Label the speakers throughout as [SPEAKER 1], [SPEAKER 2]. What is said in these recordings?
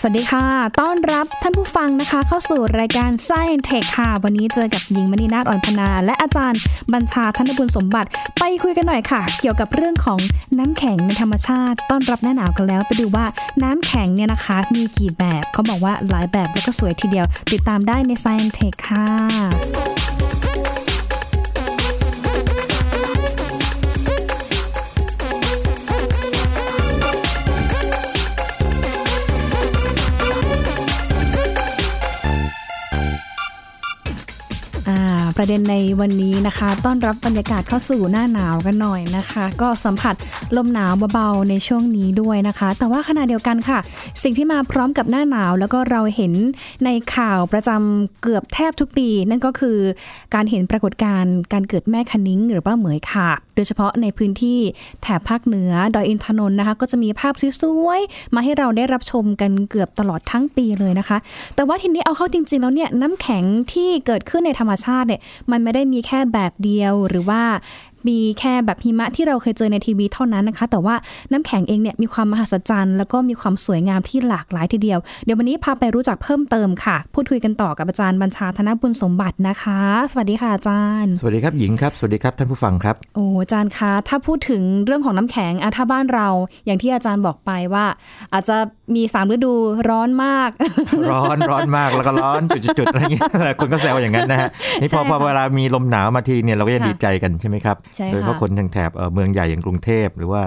[SPEAKER 1] สวัสดีค่ะ ต้อนรับท่านผู้ฟังนะคะ เข้าสู่รายการ Science Tech ค่ะ วันนี้เจอกับหญิงมณีนาฏอ่อนพนา และอาจารย์บัญชาธนบุญสมบัติ ไปคุยกันหน่อยค่ะ เกี่ยวกับเรื่องของน้ำแข็งในธรรมชาติ ต้อนรับหน้าหนาวกันแล้ว ไปดูว่าน้ำแข็งเนี่ยนะคะ มีกี่แบบ เขาบอกว่าหลายแบบแล้วก็สวยทีเดียว ติดตามได้ใน Science Tech ค่ะ ประเด็นในวันนี้นะคะ ต้อนรับบรรยากาศเข้าสู่หน้าหนาวกันหน่อยนะคะ ก็สัมผัสลมหนาวเบาๆในช่วงนี้ด้วยนะคะ แต่ว่าขณะเดียวกันค่ะ สิ่งที่มาพร้อมกับหน้าหนาว แล้วก็เราเห็นในข่าวประจำเกือบแทบทุกปี นั่นก็คือการเห็นปรากฏการณ์การเกิดแม่คะนิ้ง หรือว่าเหมยขาบโดยเฉพาะในพื้นที่แถบภาคเหนือดอยอินทนนท์นะคะ ก็จะมีภาพสวยๆมาให้เราได้รับชมกันเกือบตลอดทั้งปีเลยนะคะ แต่ว่าทีนี้เอาเข้าจริงๆแล้วเนี่ยน้ำแข็งที่เกิดขึ้นในธรรมชาติเนี่ยมันไม่ได้มีแค่แบบเดียวหรือว่ามีแค่แบบหิมะที่เราเคยเจอในทีวีเท่านั้นนะคะ แต่ว่าน้ำแข็งเองเนี่ยมีความมหัศจรรย์ แล้วก็มีความสวยงามที่หลากหลายทีเดียว เดี๋ยววันนี้พาไปรู้จักเพิ่มเติมค่ะ พูดคุยกันต่อกับอาจารย์บัญชาธนบุญสมบัตินะคะ สวัสดีค่ะอาจารย์
[SPEAKER 2] สวัสดีครับหญิงครับ สวัสดีครับท่านผู้ฟังครับ
[SPEAKER 1] โอ้อาจารย์คะ ถ้าพูดถึงเรื่องของน้ำแข็งอะถ้าบ้านเรา อย่างที่อาจารย์บอกไปว่า อาจจะ มีสามฤดูร้อนมาก
[SPEAKER 2] ร้อนร้อนมากแล้วก็ร้อนจุดๆๆอะไรเงี้ยคนก็แซวอย่างนั้นนะฮะนี่พอ
[SPEAKER 1] ใช่
[SPEAKER 2] พอ
[SPEAKER 1] ค่ะ
[SPEAKER 2] เวลามีลมหนาวมาทีเนี่ยเราก็จะ
[SPEAKER 1] ค่ะ
[SPEAKER 2] ดีใจกันใช่ไหมครับ
[SPEAKER 1] ใช่
[SPEAKER 2] โดยเฉพาะ
[SPEAKER 1] ค่ะ
[SPEAKER 2] คนทางแถบเอ่อเมืองใหญ่อย่างกรุงเทพหรือว่า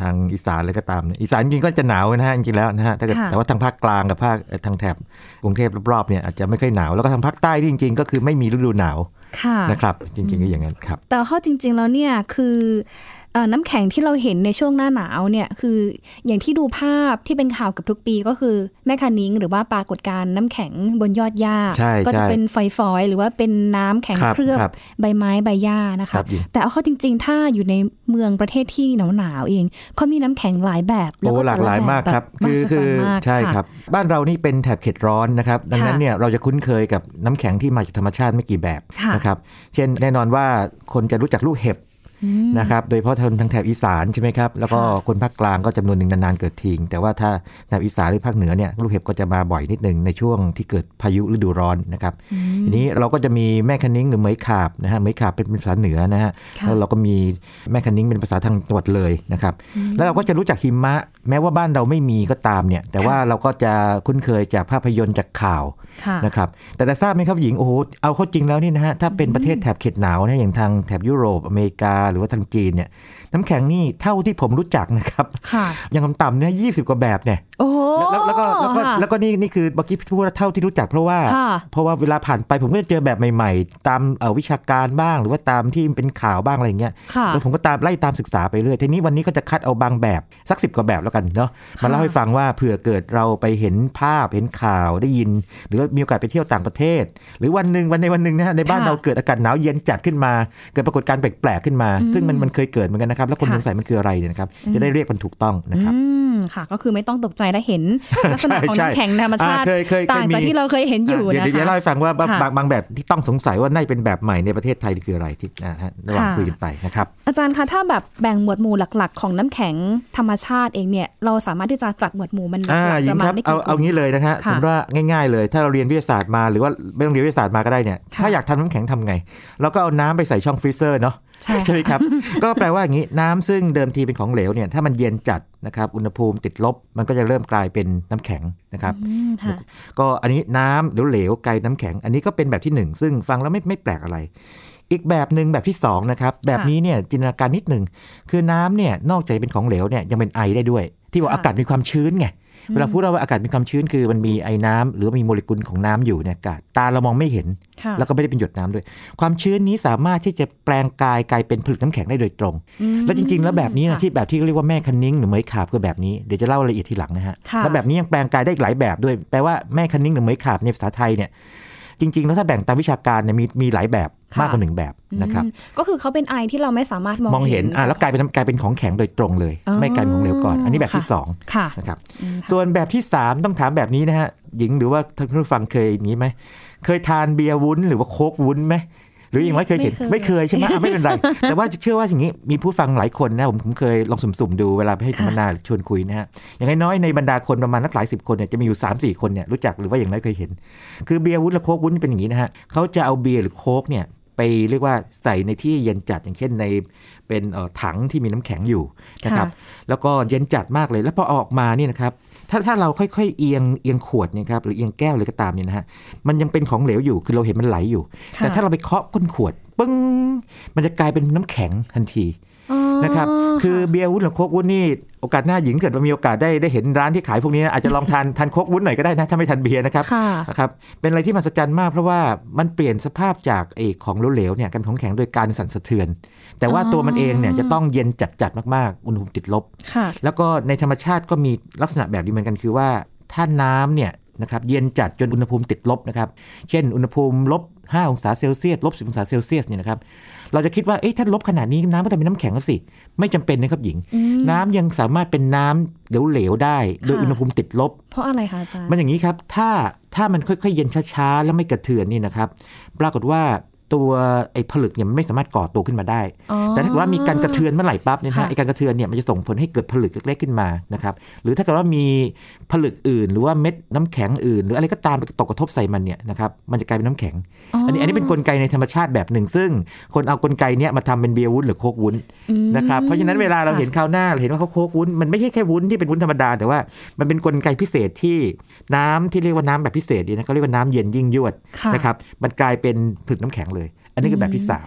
[SPEAKER 2] ทางอีสานอะไรก็ตามเนี่ยอีสานจริงๆก็จะหนาวนะฮะจริงๆแล้วนะฮะถ้าเกิด
[SPEAKER 1] ค่ะ
[SPEAKER 2] แต่ว่าทางภาคกลางกับภาคเอ่อทางแถบกรุงเทพรอบๆเนี่ยอาจจะไม่ค่อยหนาวแล้วก็ทางภาคใต้ที่จริง ๆ ก็คือไม่มีฤดูหนาว
[SPEAKER 1] ค่ะ
[SPEAKER 2] นะครับจริงๆก็อย่างนั้นครับ
[SPEAKER 1] แต่เข้าจริง ๆแล้วเนี่ยคือเอ่อ น้ำแข็งที่เราเห็นในช่วงหน้าหนาวเนี่ยคืออย่างที่ดูภาพที่เป็นข่าวกับทุกปีก็คือแม่คานิงหรือว่าปรากฏการณ์น้ำแข็งบนยอดหญ้า
[SPEAKER 2] ใช่
[SPEAKER 1] ก็จะ
[SPEAKER 2] ใช่
[SPEAKER 1] เป็นไฟฟอยหรือว่าเป็นน้ำแข็ง
[SPEAKER 2] ครับ
[SPEAKER 1] เคลือบ
[SPEAKER 2] ครับ
[SPEAKER 1] ใบไม้ใบหญ้านะ
[SPEAKER 2] ครั
[SPEAKER 1] คะ
[SPEAKER 2] บหญิง
[SPEAKER 1] แต่เอาเข้าจริง ๆ ถ้าอยู่ในเมืองประเทศที่หนาวๆเองเขามีน้ำแข็งหลายแบบแล้ว
[SPEAKER 2] โอ้
[SPEAKER 1] ก็
[SPEAKER 2] หลากหลายมากครับ
[SPEAKER 1] คื
[SPEAKER 2] คืออ
[SPEAKER 1] คื
[SPEAKER 2] คืออ
[SPEAKER 1] มาก
[SPEAKER 2] ใช่ะครับ บ้านเรานี่เป็นแถบเขตร้อนนะครับดังนั้น
[SPEAKER 1] ค่ะ
[SPEAKER 2] เนี่ยเราจะคุ้นเคยกับน้ำแข็งที่มาจากธรรมชาติไม่กี่แบบ
[SPEAKER 1] ค่ะ
[SPEAKER 2] นะครับเช่นแน่นอนว่าคนจะรู้จักลูกเห็บ
[SPEAKER 1] อืม
[SPEAKER 2] นะครับโดยเฉพาะทางทางแถบอีสานใช่ไหมครับแล้วก็
[SPEAKER 1] ค่ะ
[SPEAKER 2] คนภาคกลางก็จำนวนหนึ่งนานๆเกิดทิ้งแต่ว่าถ้าแถบอีสานหรือภาคเหนือเนี่ยลูกเห็บก็จะมาบ่อยนิดหนึ่งในช่วงที่เกิดพายุฤดูร้อนนะครับ
[SPEAKER 1] อืม
[SPEAKER 2] ทีนี้เราก็จะมีแม่คะนิ้งหรือเหมยขาบนะฮะเหมยขาบเป็นภาษาเหนือนะฮะ
[SPEAKER 1] ค่ะ
[SPEAKER 2] แล้วเราก็มีแม่คะนิ้งเป็นภาษาทางจังหวัดเลยนะครับแล้วเราก็จะรู้จักหิมะ แม้ว่าบ้านเราไม่มีก็ตามเนี่ยแต่ว่าเราก็จะคุ้นเคยจากภาพยนตร์จากข่าว
[SPEAKER 1] ค่ะ
[SPEAKER 2] นะครับแต่แต่ทราบไหมครับหญิงโอ้โหเอาเข้าจริงแล้วนี่นะฮะถ้าเป็นประเทศแถบเขตหนาวนะอย่างทางแถบยุโรปอเมริกาหรือว่าทางจีนเนี่ย น้ำแข็งนี่เท่าที่ผมรู้จักนะครับ
[SPEAKER 1] ค่ะ
[SPEAKER 2] อย่างต่ำๆเนี่ยยี่สิบกว่าแบบเนี่ย
[SPEAKER 1] โอ้โห
[SPEAKER 2] แล้วแล้วก็แล้วก็
[SPEAKER 1] ค่ะ
[SPEAKER 2] แล้วก็นี่นี่คือเมื่อกี้พูดว่าเท่าที่รู้จักเพราะว่า
[SPEAKER 1] ค่ะ
[SPEAKER 2] เพราะว่าเวลาผ่านไปผมก็จะเจอแบบใหม่ ๆ ตามเอ่อวิชาการบ้างหรือว่าตามที่เป็นข่าวบ้างอะไรอย่างเงี้ย
[SPEAKER 1] ค่ะ
[SPEAKER 2] แล้วผมก็ตามไล่ตามศึกษาไปเรื่อยทีนี้วันนี้ก็จะคัดเอาบางแบบสักสิบกว่าแบบแล้วกันเนาะมาเล่าให้ฟังว่าเผื่อเกิดเราไปเห็นภาพเห็นข่าวได้ยิน หรือว่ามีโอกาสไปเที่ยวต่างประเทศ หรือวันหนึ่งวันในวันหนึ่งนะฮะในบ้าน
[SPEAKER 1] ค่ะ
[SPEAKER 2] เราเกิดอากาศหนาวเย็นจัดขึ้นมา เกิดปรากฏการณ์แปลกๆขึ้นมา
[SPEAKER 1] อืม
[SPEAKER 2] ซึ่งมันมันเคยเกิดเหมือนกันนะครับแล้วคน
[SPEAKER 1] ค่ะ
[SPEAKER 2] สงสัยมันคืออะไรเนี่ยนะครับ จะได้เรียกมันถูกต้องนะครับ
[SPEAKER 1] อืมค่ะ ก็คือไม่ต้องตกใจถ้าเห็นลักษณะของ
[SPEAKER 2] ใช่
[SPEAKER 1] น้ำแข็งธรรมชาติ
[SPEAKER 2] อ่าเคยเคยเคย
[SPEAKER 1] ต่างจาก
[SPEAKER 2] มี
[SPEAKER 1] ที่เราเคยเห็นอยู่
[SPEAKER 2] เดี๋ยว
[SPEAKER 1] นะ
[SPEAKER 2] เดี๋ยว
[SPEAKER 1] คะ
[SPEAKER 2] เล่าให้ฟังว่าบาง
[SPEAKER 1] ค่ะ
[SPEAKER 2] บางบางแบบที่ต้องสงสัยว่าน่าจะเป็นแบบใหม่ในประเทศไทยนี่คืออะไรที่นะฮะระหว่าง
[SPEAKER 1] ค่ะ
[SPEAKER 2] คุยกันไปนะครับ
[SPEAKER 1] อาจารย์คะถ้าแบบแบ่งหมวดหมู่หลัก ๆ ของน้ำแข็งธรรมชาติเองเนี่ยเราสามารถที่จะจัดหมวดหมู่มันหลั
[SPEAKER 2] อ่าก
[SPEAKER 1] ๆ
[SPEAKER 2] ยิ
[SPEAKER 1] ป
[SPEAKER 2] ง
[SPEAKER 1] ระมา
[SPEAKER 2] ค
[SPEAKER 1] ณ
[SPEAKER 2] รับ
[SPEAKER 1] ได้
[SPEAKER 2] เอา
[SPEAKER 1] กี่ก
[SPEAKER 2] เอา
[SPEAKER 1] ลุ่ม
[SPEAKER 2] งี้เลยนะฮะ
[SPEAKER 1] ค่ะ
[SPEAKER 2] สมมติว่าง่าย ๆ เลย ถ้าเราเรียนวิทยาศาสตร์มาหรือว่าไม่ต้องเรียนวิทยาศาสตร์มาก็ได้เนี่ย
[SPEAKER 1] ค่ะ
[SPEAKER 2] ถ้าอยากทำน้ำแข็งทำไงเราก็เอาน้ำไปใส่ช่อง freezer เนาะ
[SPEAKER 1] ใช่ค่ะ
[SPEAKER 2] ใช่ไหมครับ ก็แปลว่าอย่างนี้น้ำซึ่งเดิมทีเป็นของเหลวเนี่ยถ้ามันเย็นจัดนะครับอุณหภูมิติดลบ มันก็จะเริ่มกลายเป็นน้ำแข็งนะครับ
[SPEAKER 1] อืมค่ะ
[SPEAKER 2] ก็อันนี้น้ำหรือเหลวกลายน้ำแข็ง อันนี้ก็เป็นแบบที่หนึ่งซึ่งฟังแล้วไม่ไม่แปลกอะไร อีกแบบหนึ่งแบบที่สองนะครับแบบนี้เนี่ยจินตนาการนิดหนึ่งคือน้ำเนี่ยนอกจากจะเป็นของเหลวเนี่ยยังเป็นไอได้ด้วย ที่ว่า
[SPEAKER 1] ค่ะ
[SPEAKER 2] อากาศมีความชื้นไง เวลาพูดว่าอากาศมีความชื้นคือมันมีไอ้น้ำหรือว่ามีโมเลกุลของน้ำอยู่ในอากาศตาเรามองไม่เห็น
[SPEAKER 1] ค่ะ
[SPEAKER 2] แล้วก็ไม่ได้เป็นหยดน้ำด้วย ความชื้นนี้สามารถที่จะแปลงกายกลายเป็นผลึกน้ำแข็งได้โดยตรง
[SPEAKER 1] อืม
[SPEAKER 2] แล้วจริง ๆ แล้วแบบนี้นะ
[SPEAKER 1] ค่ะ
[SPEAKER 2] ที่แบบที่เรียกว่าแม่คันนิ้งหรือเหมยขาบคือแบบนี้เดี๋ยวจะเล่ารายละเอียดทีหลังนะฮะ
[SPEAKER 1] ค่ะ
[SPEAKER 2] แล้วแบบนี้ยังแปลงกายได้อีกหลายแบบด้วยแปลว่าแม่คันนิ้งหรือเหมยขาบในภาษาไทยเนี่ย จริง ๆ แล้วถ้าแบ่งตามวิชาการเนี่ยมีมีหลายแบบ
[SPEAKER 1] ค่ะ
[SPEAKER 2] มากกว่าหนึ่งแบบนะครับ
[SPEAKER 1] อืมก็คือเขาเป็นไอที่เราไม่สามารถมอง
[SPEAKER 2] มองเห็นอะแล้วกลายเป็นกลายเป็นของแข็งโดยตรงเลย
[SPEAKER 1] อ๋อ
[SPEAKER 2] ไม่กลายเป็นของเหลวก่อน อันนี้แบบที่
[SPEAKER 1] ค่ะ
[SPEAKER 2] สอง
[SPEAKER 1] ค่ะ
[SPEAKER 2] นะครับ
[SPEAKER 1] อืม
[SPEAKER 2] ส่วนแบบที่ 3 ต้องถามแบบนี้นะฮะหญิงหรือว่าท่านผู้ฟังเคยอย่างนี้ไหมเคยทานเบียร์วุ้นหรือว่าโค้กวุ้นไหม หรืออย่างไรเคยเห็น
[SPEAKER 1] ไม่
[SPEAKER 2] ไม่
[SPEAKER 1] เค
[SPEAKER 2] เค
[SPEAKER 1] ย
[SPEAKER 2] ยใช่ไหมอะไม่เป็นไร แต่ว่าเชื่อว่าอย่างนี้มีผู้ฟังหลายคนนะผมผมเคยลองสุ่มๆดูเวลาไปให้สัมมนาหรือชวนคุยนะฮะอย่างน้อยๆในบรรดาคนประมาณนักหลายสิบคนเนี่ยจะมีอยู่3ามสี่คนเนี่ยรู้จักหรือว่าอย่างไรเคยเห็น คือเบียร์วุ้นและโค้กวุ้นเป็นอย่างนี้นะฮะเขาจะเอาเบียร์หรือโค้กเนี่ย ไปเรียกว่าใส่ในที่เย็นจัดอย่างเช่นในเป็นเอ่อถังที่มีน้ำแข็งอยู่นะครับ แล้วก็เย็นจัดมากเลย แล้วพอเอาออกมาเนี่ยนะครับถ้าถ้าเราค่อยๆเอียงเอียงขวดเนี่ยครับหรือเอียงแก้วหรือก็ตามเนี่ยนะฮะมันยังเป็นของเหลวอยู่คือเราเห็นมันไหลอยู่
[SPEAKER 1] ค่ะ
[SPEAKER 2] แต่ถ้าเราไปเคาะก้นขวดปึ้งมันจะกลายเป็นน้ำแข็งทันที
[SPEAKER 1] อ๋อ
[SPEAKER 2] นะครับ คือเบียร์วุ้นหรือโค้กวุ้นนี่โอกาสหน้าหญิงเกิดมามีโอกาสได้ได้เห็นร้านที่ขายพวกนี้นะอาจจะลองทานทานโค้กวุ้นหน่อยก็ได้นะถ้าไม่ทานเบียร์นะครับ
[SPEAKER 1] ค่ะ
[SPEAKER 2] นะครับเป็นอะไรที่มหัศจรรย์มากเพราะว่ามันเปลี่ยนสภาพจากไอ้ของเหลวๆเนี่ยกันของแข็งโดยการสั่นสะเทือน แต่ว่า
[SPEAKER 1] อ๋อ
[SPEAKER 2] ตัวมันเองเนี่ยจะต้องเย็นจัดๆมากๆ อุณหภูมิติดลบ
[SPEAKER 1] ค่ะ
[SPEAKER 2] แล้วก็ในธรรมชาติก็มีลักษณะแบบนี้เหมือนกันคือว่าถ้าน้ำเนี่ยนะครับเย็นจัดจนอุณหภูมิติดลบนะครับ เช่น อุณหภูมิลบ 5 องศาเซลเซียสลบ10 องศาเซลเซียสเนี่ยนะครับเราจะคิดว่าเอ๊ะถ้าลบขนาดนี้น้ำก็ต้องเป็นน้ำแข็งแล้วสิ ไม่จำเป็นนะครับหญิง
[SPEAKER 1] อืม
[SPEAKER 2] น้ำยังสามารถเป็นน้ำเหลวๆได้ โดย
[SPEAKER 1] ค่ะ
[SPEAKER 2] อุณหภูมิติดลบ
[SPEAKER 1] เพราะอะไรคะอาจารย์
[SPEAKER 2] มันอย่างนี้ครับ ถ้าถ้ามันค่อยๆเย็นช้าๆ แล้วไม่กระเทือนนี่นะครับ ปรากฏว่า ตัวไอ้ผลึกเนี่ยมันไม่สามารถก่อตัวขึ้นมาได้
[SPEAKER 1] อ๋อ
[SPEAKER 2] แต่ถ้าเกิดว่ามีการกระเทือนเมื่อไหร่ปั๊บเนี่ยนะ
[SPEAKER 1] ค่ะ
[SPEAKER 2] ฮะไอ้การกระเทือนเนี่ยมันจะส่งผลให้เกิดผลึกเล็กๆขึ้นมานะครับหรือถ้าเกิดว่ามีผลึกอื่น หรือว่าเม็ดน้ำแข็งอื่น หรืออะไรก็ตามไปตกกระทบใส่มันเนี่ยนะครับมันจะกลายเป็นน้ำแข็ง อันนี้อันนี้เป็นกลไกในธรรมชาติแบบหนึ่ง ซึ่งคนเอากลไกเนี้ยมาทำเป็นเบียร์วุ้นหรือโคกวุ้น
[SPEAKER 1] อืม
[SPEAKER 2] นะครับเพราะฉะนั้นเวลาเราเห็น
[SPEAKER 1] ค่ะ
[SPEAKER 2] คราวหน้าเราเห็นว่าเขาโคกวุ้นมันไม่ใช่แค่วุ้นที่เป็นวุ้นธรรมดาแต่ว่ามันเป็นกลไกพิเศษที่น้ำที่เรียกว่าน้ำแบบพิเศษดีนะเขาเรียกว่าน้ำเย็นยิ่งยวด
[SPEAKER 1] ค่ะ
[SPEAKER 2] นะครับมันกลายเป็นผลึกน้ำแข็งเลย อันนี้คือแบบที่สาม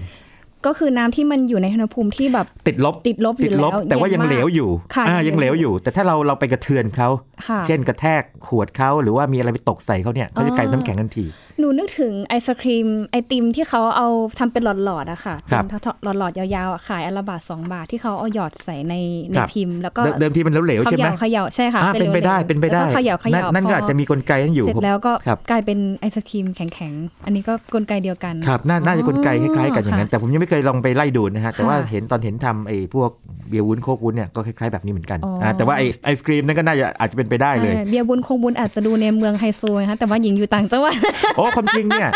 [SPEAKER 1] ก็คือน้ำที่มันอยู่ในอุณหภูมิที่แบบ
[SPEAKER 2] ติดลบ
[SPEAKER 1] ติดลบอยู่
[SPEAKER 2] ติดลบ
[SPEAKER 1] แล้ว
[SPEAKER 2] แต่ว่ายัง
[SPEAKER 1] เย็นมาก
[SPEAKER 2] เหลวอยู่
[SPEAKER 1] ค่ะ
[SPEAKER 2] อ่า
[SPEAKER 1] ยั
[SPEAKER 2] ยังง
[SPEAKER 1] เห
[SPEAKER 2] เห
[SPEAKER 1] ล
[SPEAKER 2] ล
[SPEAKER 1] ว
[SPEAKER 2] วอยู่ แต่ถ้าเราเราไปกระเทือนเขา
[SPEAKER 1] ค่ะ
[SPEAKER 2] เช่นกระแทกขวดเขาหรือว่ามีอะไรไปตกใส่เขาเนี่ยเขาจะกลายเป็นน้ำแข็งทันที
[SPEAKER 1] หนูนึกถึงไอศครีมไอติมที่เขาเอาทำเป็นหลอดๆอะค่ะ
[SPEAKER 2] ครับ
[SPEAKER 1] เป็นหลอดๆยาวๆอะขายอันละบาทสองบาทที่เขาเอาหยอดใส่ในใน
[SPEAKER 2] ครับ
[SPEAKER 1] พิมพ์แล้วก็
[SPEAKER 2] เดิมเดิมทีมันเหลวๆ
[SPEAKER 1] เข
[SPEAKER 2] ใช่ไหม
[SPEAKER 1] ย่าเขย่าใช่ค่ะ
[SPEAKER 2] อ่าเป็นไปได้เป็นไปได้
[SPEAKER 1] แล้วก็เขย่าเข
[SPEAKER 2] นั่น
[SPEAKER 1] ย่า
[SPEAKER 2] นั่นก็อาจจะมีกลไกนั้นอยู่
[SPEAKER 1] เสร็
[SPEAKER 2] ผม
[SPEAKER 1] จแล้วก็
[SPEAKER 2] ครับ
[SPEAKER 1] กลายเป็นไอศครีมแข็งๆอันนี้ก็กลไกเดียวกัน
[SPEAKER 2] ครับน่าน่าจะกลไกคล้ายๆกันอย่างนั้น
[SPEAKER 1] ค่ะ
[SPEAKER 2] แต่ผมยังไม่เคยลองไปไล่ดูนะฮะ แต่ว่า
[SPEAKER 1] ค่ะ
[SPEAKER 2] เห็นตอนเห็นทำไอ้พวกเบียร์วุ้นโคกวุ้นเนี่ยก็คล้ายๆแบบนี้เหมือนกัน
[SPEAKER 1] อ๋ออ่า
[SPEAKER 2] แต่ว่าไอ้ไอศครีมนั่นก็น่าจะอาจจะเป็นไปได้เลย
[SPEAKER 1] ใช่เบียร์บุญคงบุญอาจจะดูในเมืองไฮโซนะคะแต่ว่าหญิงอยู่ต่างจังหวัด
[SPEAKER 2] โอ้ความจริงเนี่ย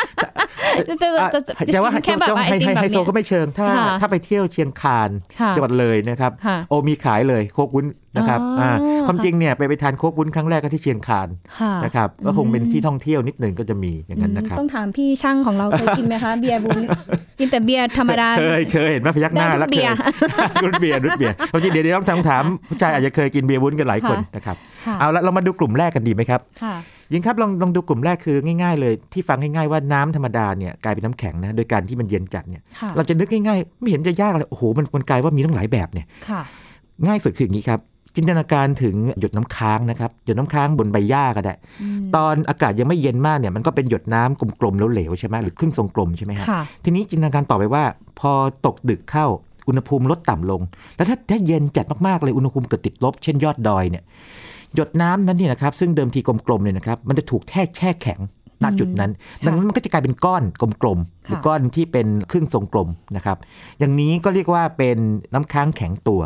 [SPEAKER 1] จะจะ
[SPEAKER 2] อะ
[SPEAKER 1] จะจะ
[SPEAKER 2] จะว่า
[SPEAKER 1] กินแค่แบบ
[SPEAKER 2] จะ
[SPEAKER 1] ว่าไอ
[SPEAKER 2] ไฮ
[SPEAKER 1] ติม
[SPEAKER 2] ไฮ
[SPEAKER 1] แบบ
[SPEAKER 2] ไฮโซ
[SPEAKER 1] เนี้ย
[SPEAKER 2] ก็ไม่เชิงถ้า
[SPEAKER 1] ค่ะ
[SPEAKER 2] ถ้าไปเที่ยวเชียงคาน
[SPEAKER 1] ค่ะ
[SPEAKER 2] จังหวัดเลยนะครับ
[SPEAKER 1] ค่ะ
[SPEAKER 2] โอมีขายเลยโคกวุ้นนะครับ
[SPEAKER 1] อ๋ออ่า
[SPEAKER 2] ความ
[SPEAKER 1] ค่ะ
[SPEAKER 2] จริงเนี่ยไปไปทานโคกวุ้นครั้งแรกก็ที่เชียงคาน
[SPEAKER 1] ค่ะ
[SPEAKER 2] นะครับก็คงเป็นที่ท่องเที่ยวนิดหนึ่งก็จะมีอย่างนั้นนะครับ
[SPEAKER 1] ต้องถามพี่ช่างของเราเคยกินไหมคะเบียร์บุญกินแต่เบียร์ธรรมดา
[SPEAKER 2] เคยเคยเห็นไหมพยักหน้า
[SPEAKER 1] ได้ทุก
[SPEAKER 2] แล้วเค
[SPEAKER 1] เบี
[SPEAKER 2] ย
[SPEAKER 1] ยร์
[SPEAKER 2] รุ่นเบียร์รุ่นเบียร์ความจริงเดี๋ยวเดี๋ยวต้องถามถามผู้ชายอาจจะเคยกินเบียร์วุ้นกันหลายคน
[SPEAKER 1] ค่ะ
[SPEAKER 2] นะครับ
[SPEAKER 1] ค่ะ
[SPEAKER 2] เอาละเรามาดูกลุ่มแรกกันดีไหมครับ
[SPEAKER 1] ค่ะ
[SPEAKER 2] ยิงครับลองลองดูกลุ่มแรกคือง่ายๆเลยที่ฟังง่ายๆว่าน้ำธรรมดาเนี่ยกลายเป็นน้ำแข็งนะโดยการที่มันเย็นจัดเนี่ย
[SPEAKER 1] ค่ะ
[SPEAKER 2] เราจะนึกง่ายๆ ไม่เห็นจะยากเลยโอ้โหมันมันกลายว่ามีตั้งหลายแบบเนี่ย
[SPEAKER 1] ค่ะ
[SPEAKER 2] ง่ายสุดคืออย่างนี้ครับ จินตนาการถึงหยดน้ำค้างนะครับหยดน้ำค้างบนใบหญ้าก็ได้
[SPEAKER 1] อืม
[SPEAKER 2] ตอนอากาศยังไม่เย็นมากเนี่ยมันก็เป็นหยดน้ำกลมๆแล้วเหลวๆใช่ไหมหรือครึ่งทรงกลมใช่ไหมฮะ
[SPEAKER 1] ค่ะ
[SPEAKER 2] ทีนี้จินตนาการต่อไปว่า พอตกดึกเข้าอุณหภูมิลดต่ำลง แล้วถ้าถ้าเย็นจัดมากๆเลยอุณหภูมิเกิดติดลบ เช่นยอดดอยเนี่ยหยดน้ำนั้นเนี่ยนะครับซึ่งเดิมทีกลมๆเนี่ยนะครับมันจะถูกแท่แช่แข็งณจุดนั้น
[SPEAKER 1] ค่ะ
[SPEAKER 2] ดังนั้นมันก็จะกลายเป็นก้อนกลมๆหรือ
[SPEAKER 1] ค่ะ
[SPEAKER 2] ก้อนที่เป็นครึ่งทรงกลมนะครับ อย่างนี้ก็เรียกว่าเป็นน้ำค้างแข็งตัว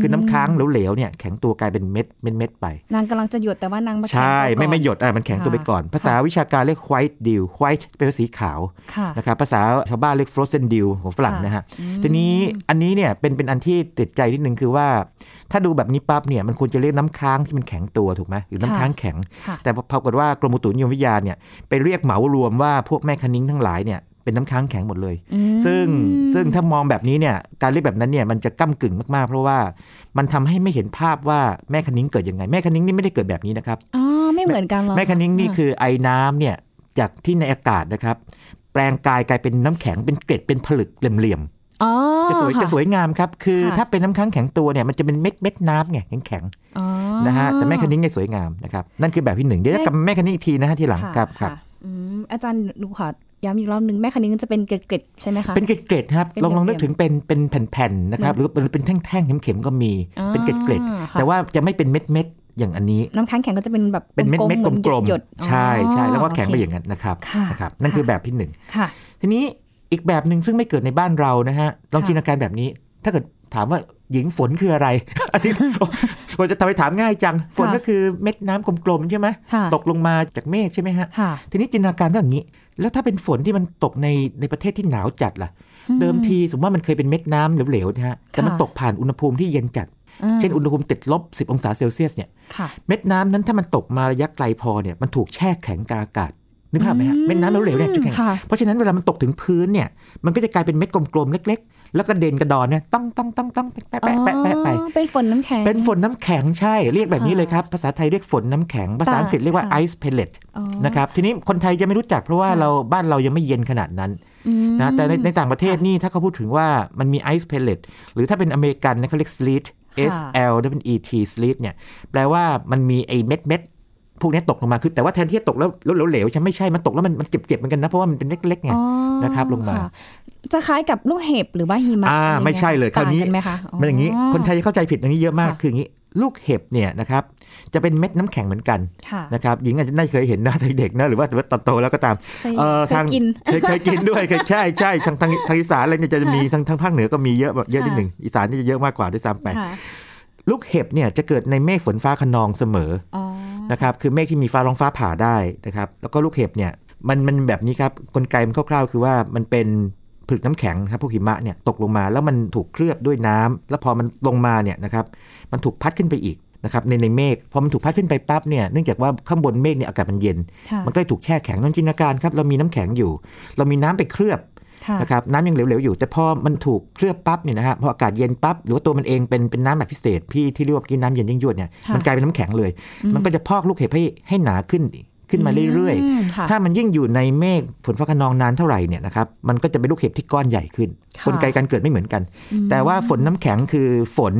[SPEAKER 2] คือน้ำค้างเหลวๆเนี่ยแข็งตัวกลายเป็นเม็ดเม็ดเม็ดๆไป
[SPEAKER 1] นางกำลังจะหยุดแต่ว่านางมาแข็ง
[SPEAKER 2] ใช่
[SPEAKER 1] ตัวก่อน
[SPEAKER 2] ไม่ไม่หยดอะมันแข็งตัวไปก่อน ภาษาวิชาการเรียก white dew white เป็นสีขาว
[SPEAKER 1] ค่ะ
[SPEAKER 2] นะครับภาษาชาวบ้านเรียก frozen dew ของฝรั่ง
[SPEAKER 1] ค่ะ
[SPEAKER 2] นะฮะ
[SPEAKER 1] อืม
[SPEAKER 2] ทีนี้อันนี้เนี่ยเป็นเป็นอันที่ติดใจนิดนึงคือว่า ถ้าดูแบบนี้ปั๊บเนี่ยมันควรจะเรียกน้ำค้างที่มันแข็งตัวถูกไหมหรือน้ำค้างแข็ง
[SPEAKER 1] ค่ะ
[SPEAKER 2] แต่ปรากฏว่ากรมอุตุนิยมวิทยาเนี่ยไปเรียกเหมารวมว่าพวกแม่คณิ้งทั้งหลายเนี่ย เป็นน้ำค้างแข็งหมดเลย
[SPEAKER 1] อืม
[SPEAKER 2] ซึ่งซึ่งถ้ามองแบบนี้เนี่ยการเรียกแบบนั้นเนี่ยมันจะก้ากึ่งมากๆ เพราะว่ามันทำให้ไม่เห็นภาพว่าแม่คณิ้งเกิดยังไง แม่คณิ้งนี่ไม่ได้เกิดแบบนี้นะครับ
[SPEAKER 1] อ๋อไม่เหมือนกันหรอ
[SPEAKER 2] แม่คณิ้งนี่คคือไอน้ำเนี่ยจากที่ในอากาศนะครับ แปลงกายกลายเป็นน้ำแข็งเป็นเกล็ดเป็นผลึกเหลี่ยม
[SPEAKER 1] อ๋อ
[SPEAKER 2] ๆจะสวย
[SPEAKER 1] ค่
[SPEAKER 2] จะสวยงามครับ คือ
[SPEAKER 1] ค่ะ
[SPEAKER 2] ถ้าเป็นน้ำค้างแข็งตัวเนี่ยมันจะเป็นเม็ดเม็ดน้ำไงแข็ง
[SPEAKER 1] อ๋อ
[SPEAKER 2] ๆนะฮะแต่แม่คะนิ้งเนี่ยสวยงามนะครับนั่นคือแบบที่หนึ่งเดี๋ยวจะกลับมาแม่คะนิ้งอีกทีนะฮะทีหลังะครับครับะ
[SPEAKER 1] อืมอาจารย์หนูขอ ย้ำอีกรอบหนึ่งแม่คะนิ้งจะเป็นเกล็ดๆใช่ไหมคะ
[SPEAKER 2] เป็นเกล็ดๆครับ
[SPEAKER 1] เป็น
[SPEAKER 2] ลองลอง
[SPEAKER 1] เหลี่
[SPEAKER 2] นึ
[SPEAKER 1] ย
[SPEAKER 2] ก
[SPEAKER 1] ม
[SPEAKER 2] ถึงเป็นเป็นแผ่นๆนะครับ
[SPEAKER 1] เห
[SPEAKER 2] ห
[SPEAKER 1] มื
[SPEAKER 2] รืออนเป็นเป็นแท่งๆเข็มๆก็มี
[SPEAKER 1] อ่า
[SPEAKER 2] เป็นเกล็ด
[SPEAKER 1] ค่ะ
[SPEAKER 2] ๆแต่ว่าจะไม่เป็นเม็ดๆอย่างอันนี้
[SPEAKER 1] น้ำค้างแข็งก็จะเป็นแบบ
[SPEAKER 2] เป็นเม็ดเม็ด
[SPEAKER 1] ๆ
[SPEAKER 2] กลม
[SPEAKER 1] หยด
[SPEAKER 2] ๆ
[SPEAKER 1] ๆ
[SPEAKER 2] ใช่ใช่แล้วก็แข็งไป
[SPEAKER 1] โเค
[SPEAKER 2] อย่างนั้นนะครับ
[SPEAKER 1] ค่ะ
[SPEAKER 2] นะครับนั่นคือแบบที่หนึ่ง
[SPEAKER 1] ค่ะ
[SPEAKER 2] ทีนี้อีกแบบหนึ่งซึ่งไม่เกิดในบ้านเรานะฮะลอง
[SPEAKER 1] ค่ะ
[SPEAKER 2] จินตนาการแบบนี้ ถ้าเกิดถามว่าหญิงฝนคืออะไร อันนี้ผมจะทำให้ถามง่ายจัง ฝนก็คือเม็ดน้ำกลมๆใช่ไหม
[SPEAKER 1] ค่ะ
[SPEAKER 2] ตกลงมาจากเมฆใช่ไหมฮะ
[SPEAKER 1] ค่ะ
[SPEAKER 2] ทีนี้จินตนาการว่าอย่างนี้ แล้วถ้าเป็นฝนที่มันตกในในประเทศที่หนาวจัดล่ะ เดิมทีสมมติว่ามันเคยเป็นเม็ดน้ำเหลวๆนะฮะแต่มัน
[SPEAKER 1] ค่ะ
[SPEAKER 2] ตกผ่านอุณหภูมิที่เย็นจัด
[SPEAKER 1] อืม
[SPEAKER 2] เช่นอุณหภูมิติดลบ 10 องศาเซลเซียสเนี่ย
[SPEAKER 1] ค่ะ
[SPEAKER 2] เม็ดน้ำนั้นถ้ามันตกมาระยะไกลพอเนี่ยมันถูกแช่แข็งกลางอากาศ นึกภาพไหมฮะเม็ดน้ำเหลวๆเนี่ยจุดแข็ง
[SPEAKER 1] ค่ะ
[SPEAKER 2] เพราะฉะนั้นเวลามันตกถึงพื้นเนี่ย มันก็จะกลายเป็นเม็ดกลมๆ เล็ก ๆ แล้วก็เด่นกระดอนเนี่ยต้องต้องต้องต้องแปะแปะแปะแปะไป
[SPEAKER 1] อ๋อเป็นฝนน้ำแข็ง
[SPEAKER 2] เป็นฝนน้ำแข็งใช่ เรียกแบบนี้เลยครับ ภาษาไทยเรียกฝนน้ำแข็ง ภาษาอังกฤษเรียกว่า
[SPEAKER 1] ค่ะ
[SPEAKER 2] ice pellet
[SPEAKER 1] อ๋อ
[SPEAKER 2] นะครับ ทีนี้คนไทยจะไม่รู้จักเพราะว่า
[SPEAKER 1] ค่ะ
[SPEAKER 2] เราบ้านเรายังไม่เย็นขนาดนั้น
[SPEAKER 1] อืม
[SPEAKER 2] นะ แต่ในในต่างประเทศนี่ถ้าเขาพูดถึงว่ามันมี ice pellet หรือถ้าเป็นอเมริกันนะเขาเรียก sleet
[SPEAKER 1] ค่ะ
[SPEAKER 2] S L W E T sleet เนี่ย แปลว่ามันมีไอ้เม็ดเม็ดๆ พวกนี้ตกลงมาคือแต่ว่าแทนที่จะตกแล้วแล้วเหลวๆใช่ไม่ใช่มันตกแล้วมันมันเจ็บๆเหมือนกันนะเพราะว่ามันเป็นเล็กๆไง
[SPEAKER 1] อ๋อ
[SPEAKER 2] นะครับลงมา
[SPEAKER 1] ค่ะจะคล้ายกับลูกเห็บหรือว่าหิมะ
[SPEAKER 2] อ่า
[SPEAKER 1] อะร
[SPEAKER 2] ไม่ใช่เลยคราวนี้
[SPEAKER 1] ต่งกัไหมคะ
[SPEAKER 2] มันอย่างนี้คนไทยจะเข้าใจผิดอย่างนี้เยอะมาก
[SPEAKER 1] ค่ะ
[SPEAKER 2] คืออย่างนี้ลูกเห็บเนี่ยนะครับจะเป็นเม็ดน้ำแข็งเหมือนกัน
[SPEAKER 1] ค่ะ
[SPEAKER 2] นะครับหญิงอาจจะได้เคยเห็นนะตอนเด็กนะหรือว่าแต่ว่าตอนโตแล้วก็ตาม
[SPEAKER 1] เคย
[SPEAKER 2] เออ
[SPEAKER 1] เคย
[SPEAKER 2] ทาง
[SPEAKER 1] กิน
[SPEAKER 2] เคยเคยกินด้วยเคยใช่ใช่ทางทางทางอีสานอะไรเนี่ยจะมีทางทางภาคเหนือก็มีเยอะแบบเยอะนิดหนึ่งอีสานนี่จะเยอะมากกว่าด้วยซ้ำไป
[SPEAKER 1] ค่ะ
[SPEAKER 2] ลูกเห็บเนี่ยจะเกิดในเมฆฝนฟ้าขนองเสมอ
[SPEAKER 1] อ๋อ
[SPEAKER 2] นะครับคือเมฆที่มีฟ้าร้องฟ้าผ่าได้นะครับแล้วก็ลูกเห็บเนี่ยมันมันแบบนี้ครับกลไกมันคร่าวๆ คือว่ามันเป็นผลึกน้ำแข็งครับพวกหิมะเนี่ยตกลงมาแล้วมันถูกเคลือบด้วยน้ำแล้วพอมันลงมาเนี่ยนะครับมันถูกพัดขึ้นไปอีกนะครับในในเมฆพอมันถูกพัดขึ้นไปปั๊บเนี่ยเนื่องจากว่าข้างบนเมฆเนี่ยอากาศมันเย็น
[SPEAKER 1] ค่ะ
[SPEAKER 2] มันก็เลยถูกแช่แข็งนั่นจินตนาการครับเรามีน้ำแข็งอยู่ เรามีน้ำไปเคลือบ
[SPEAKER 1] ค่ะ
[SPEAKER 2] นะครับน้ำยังเหลวๆอยู่ แต่พอมันถูกเคลือบปั๊บเนี่ยนะฮะพออากาศเย็นปั๊บหรือว่าตัวมันเองเป็นเป็นน้ำแบบพิเศษพี่ที่เรียกว่ากินน้ำเย็นยิ่งยวดเนี่ย
[SPEAKER 1] ค่ะ
[SPEAKER 2] มันกลายเป็นน้ำแข็งเลย มันก็จะพอกลูกเห็บให้ให้หนาขึ้นขึ้นมาเรื่อย
[SPEAKER 1] มค่ะ
[SPEAKER 2] ๆถ้ามันยิ่งอยู่ในเมฆฝนฟ้าขนองนานเท่าไหร่เนี่ยนะครับ มันก็จะเป็นลูกเห็บที่ก้อนใหญ่ขึ้น
[SPEAKER 1] ค่ะ
[SPEAKER 2] กลไกการเกิดไม่เหมือนกัน แต่ว่าฝนน้ำแข็งคือฝน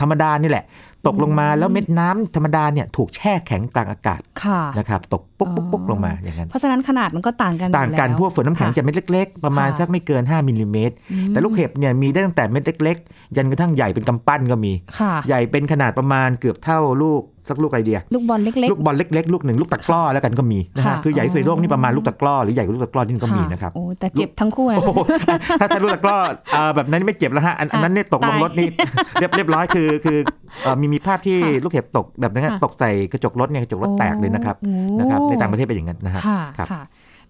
[SPEAKER 2] ธรรมดานี่แหละ ตกลงมาแล้วเม็ดน้ำธรรมดาเนี่ยถูกแช่แข็งกลางอากาศ
[SPEAKER 1] ค่ะ
[SPEAKER 2] นะครับตกปุ๊กปุ๊กปุ๊กลงมาอย่างนั้น
[SPEAKER 1] เพราะฉะนั้นขนาดมันก็ต่างกัน
[SPEAKER 2] ต่างกัน
[SPEAKER 1] อยู่แล้
[SPEAKER 2] พวกฝนน้ำแข็ง
[SPEAKER 1] ค่ะ
[SPEAKER 2] จะเม็ดเล็ก ๆ ประมาณ
[SPEAKER 1] ค่ะ
[SPEAKER 2] สักไม่เกิน 5มิลลิเมตรแต่ลูกเห็บเนี่ยมีได้ตั้งแต่เม็ดเล็ก ๆ ยันกระทั่งใหญ่เป็นกำปั้นก็มี
[SPEAKER 1] ค่ะ
[SPEAKER 2] ใหญ่เป็นขนาดประมาณเกือบเท่าลูกสักลูกไอเดีย
[SPEAKER 1] ลูกบอลเล็ก
[SPEAKER 2] ลูกบอลเล็กๆลูกหนึ่งลูกตะกร้อแล้วกันก็มีนะฮะ
[SPEAKER 1] ค่ะ
[SPEAKER 2] คือใหญ่สุดในโลกนี่
[SPEAKER 1] อ๋อ
[SPEAKER 2] ประมาณลูกตะกร้อหรือใหญ่กว่าลูกตะกร้อนี่ก็มี
[SPEAKER 1] ๆ
[SPEAKER 2] นะครับ
[SPEAKER 1] โอ้แต่เจ็บทั้งคู่นะ
[SPEAKER 2] โอ้โหถ้าถ้าลูกตะกร้ออ่าแบบนั้นไม่เจ็บแล้วฮะอันอันนั้นเนี่ยตกลง
[SPEAKER 1] ตาย
[SPEAKER 2] รถนี่เรียบเรียบร้อยคือคือเอ่อมีมีภาพที่
[SPEAKER 1] ค่ะ
[SPEAKER 2] ลูกเห็บตกแบบนั้น
[SPEAKER 1] ค่ะ
[SPEAKER 2] ตกใส่กระจกรถเนี่ยกระจกรถแตกเลยนะครับ
[SPEAKER 1] โอ้
[SPEAKER 2] นะครับในต่างประเทศเป็นอย่างนั้นนะฮะ
[SPEAKER 1] ค่ะ
[SPEAKER 2] ครับ
[SPEAKER 1] ค่ะ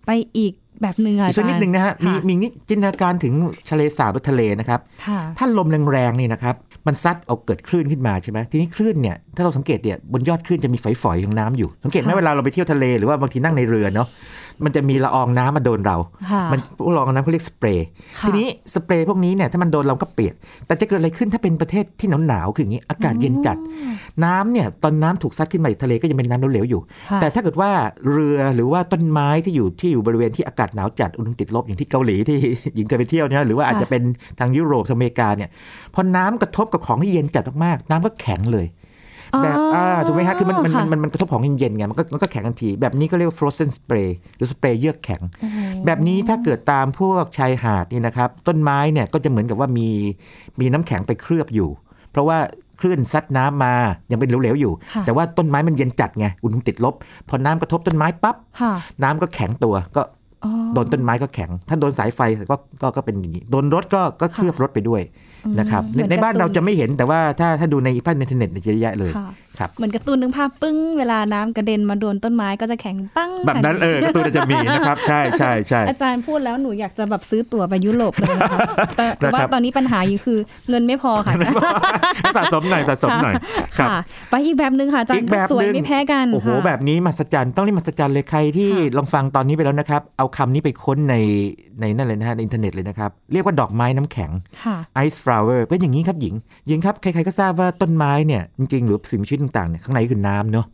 [SPEAKER 1] ไปอีกแบบหนึ่งอะ
[SPEAKER 2] อีกสักนิดหนึ่งนะฮะมี
[SPEAKER 1] ค่
[SPEAKER 2] มีนิดจินตนาการถึงทะเลสาบหรือทะเลนะครับ
[SPEAKER 1] ค่ะ
[SPEAKER 2] ถ้าลมแรงๆนี่นะครับ มันซัดเอาเกิดคลื่นขึ้นมาใช่ไหมทีนี้คลื่นเนี่ยถ้าเราสังเกตเนี่ยบนยอดคลื่นจะมีฝอยๆของน้ำอยู่ สังเกตไหม
[SPEAKER 1] ค่ะ
[SPEAKER 2] เวลาเราไปเที่ยวทะเลหรือว่าบางทีนั่งในเรือเนาะมันจะมีละอองน้ำมาโดนเรา
[SPEAKER 1] ค่ะ
[SPEAKER 2] มันพวกละอองน้ำเขาเรียกสเปรย์
[SPEAKER 1] ค่ะ
[SPEAKER 2] ทีนี้สเปรย์พวกนี้เนี่ยถ้ามันโดนเราก็เปียก แต่จะเกิดอะไรขึ้นถ้าเป็นประเทศที่หนาวๆคืออย่างนี้อากาศเย็นจัด น้ำเนี่ยตอนน้ำถูกซัดขึ้นมาจากทะเลก็ยังเป็นน้ำเหลวๆอยู่
[SPEAKER 1] ค่ะ
[SPEAKER 2] แต่ถ้าเกิดว่าเรือหรือว่าต้นไม้ที่อยู่ที่อยู่บริเวณที่อากาศหนาวจัดอุณหภูมิติดลบอย่างที่เกาหลีที่หญิงเคยไปเที่ยวเนี่ยหรือว่าอาจจะเป็นทางยุโรปทางอเมริกาเนี่ยพอน้ำกระทบกับของที่เย็นจัดมากๆน้ำก็แข็งเลย แบบอ่าถูกไหมฮะคือมันมันมันมันมันกระทบของเย็นๆไงมันก็มันก็แข็งทันที แบบนี้ก็เรียกว่า frozen spray หรือสเปรย์เยือกแข็ง
[SPEAKER 1] โอ้โห
[SPEAKER 2] แบบนี้ถ้าเกิดตามพวกชายหาดนี่นะครับ ต้นไม้เนี่ยก็จะเหมือนกับว่ามีมีน้ำแข็งไปเคลือบอยู่ เพราะว่าคลื่นซัดน้ำมายังเป็นเหลวๆอยู่
[SPEAKER 1] ค่ะ
[SPEAKER 2] แต่ว่าต้นไม้มันเย็นจัดไงอุณหภูมิติดลบ พอน้ำกระทบต้นไม้ปั๊บ
[SPEAKER 1] ค่ะ
[SPEAKER 2] น้ำก็แข็งตัวก็
[SPEAKER 1] อ๋อ
[SPEAKER 2] โดนต้นไม้ก็แข็ง ถ้าโดนสายไฟก็ก็ก็เป็นอย่างนี้ โดนรถก็ก็เคลือบรถไปด้วยนะครับใน
[SPEAKER 1] เหมือน
[SPEAKER 2] ในบ้าน
[SPEAKER 1] การ์ตูน
[SPEAKER 2] เราจะไม่เห็นแต่ว่าถ้าถ้าดูในภาพในอินเทอร์เน็ตเนี่ยเยอะแยะเลย
[SPEAKER 1] ค่ะ
[SPEAKER 2] ครับ
[SPEAKER 1] เหมือนการ์ตูนนึกภาพปึ้งเวลาน้ำกระเด็นมาโดนต้นไม้ก็จะแข็งปั้ง
[SPEAKER 2] แบบนั้นเออการ์ตูนจะมีนะครับ ใช่ใช่ใช่
[SPEAKER 1] อาจารย์พูดแล้วหนูอยากจะแบบซื้อตั๋วไปยุโรปเลยนะคะแต่แต่ว่า
[SPEAKER 2] นะครับ
[SPEAKER 1] ตอนนี้ปัญหาอยู่คือเงินไม่พอค่ะ
[SPEAKER 2] สะสมหน่อยสะสมหน่อยครับ
[SPEAKER 1] ค่ะไปอีกแบบหนึ่งค่ะอาจาร
[SPEAKER 2] อี
[SPEAKER 1] ย์
[SPEAKER 2] กแบบ
[SPEAKER 1] ก็สวย
[SPEAKER 2] หนึ่ง
[SPEAKER 1] ไม่แพ้กัน
[SPEAKER 2] โอ้โห
[SPEAKER 1] ค่ะ
[SPEAKER 2] แบบนี้มหัศจรรย์ต้องเรียกมหัศจรรย์เลยใครที่
[SPEAKER 1] ค่ะ
[SPEAKER 2] ลองฟังตอนนี้ไปแล้วนะครับ เอาคำนี้ไปค้นในในนั่นเลยนะฮะในอินเทอร์เน็ตเลยนะครับ เรียกว่าดอกไม้น้ำแข็ง
[SPEAKER 1] ค่ะ
[SPEAKER 2] ice flower เป็นอย่างนี้ครับหญิงหญิงครับ ใครๆก็ทราบว่าต้นไม้เนี่ย จริงๆ หรือสิ่งมีชีวิตต่างๆเนี่ยข้างในคือน้ำเนาะ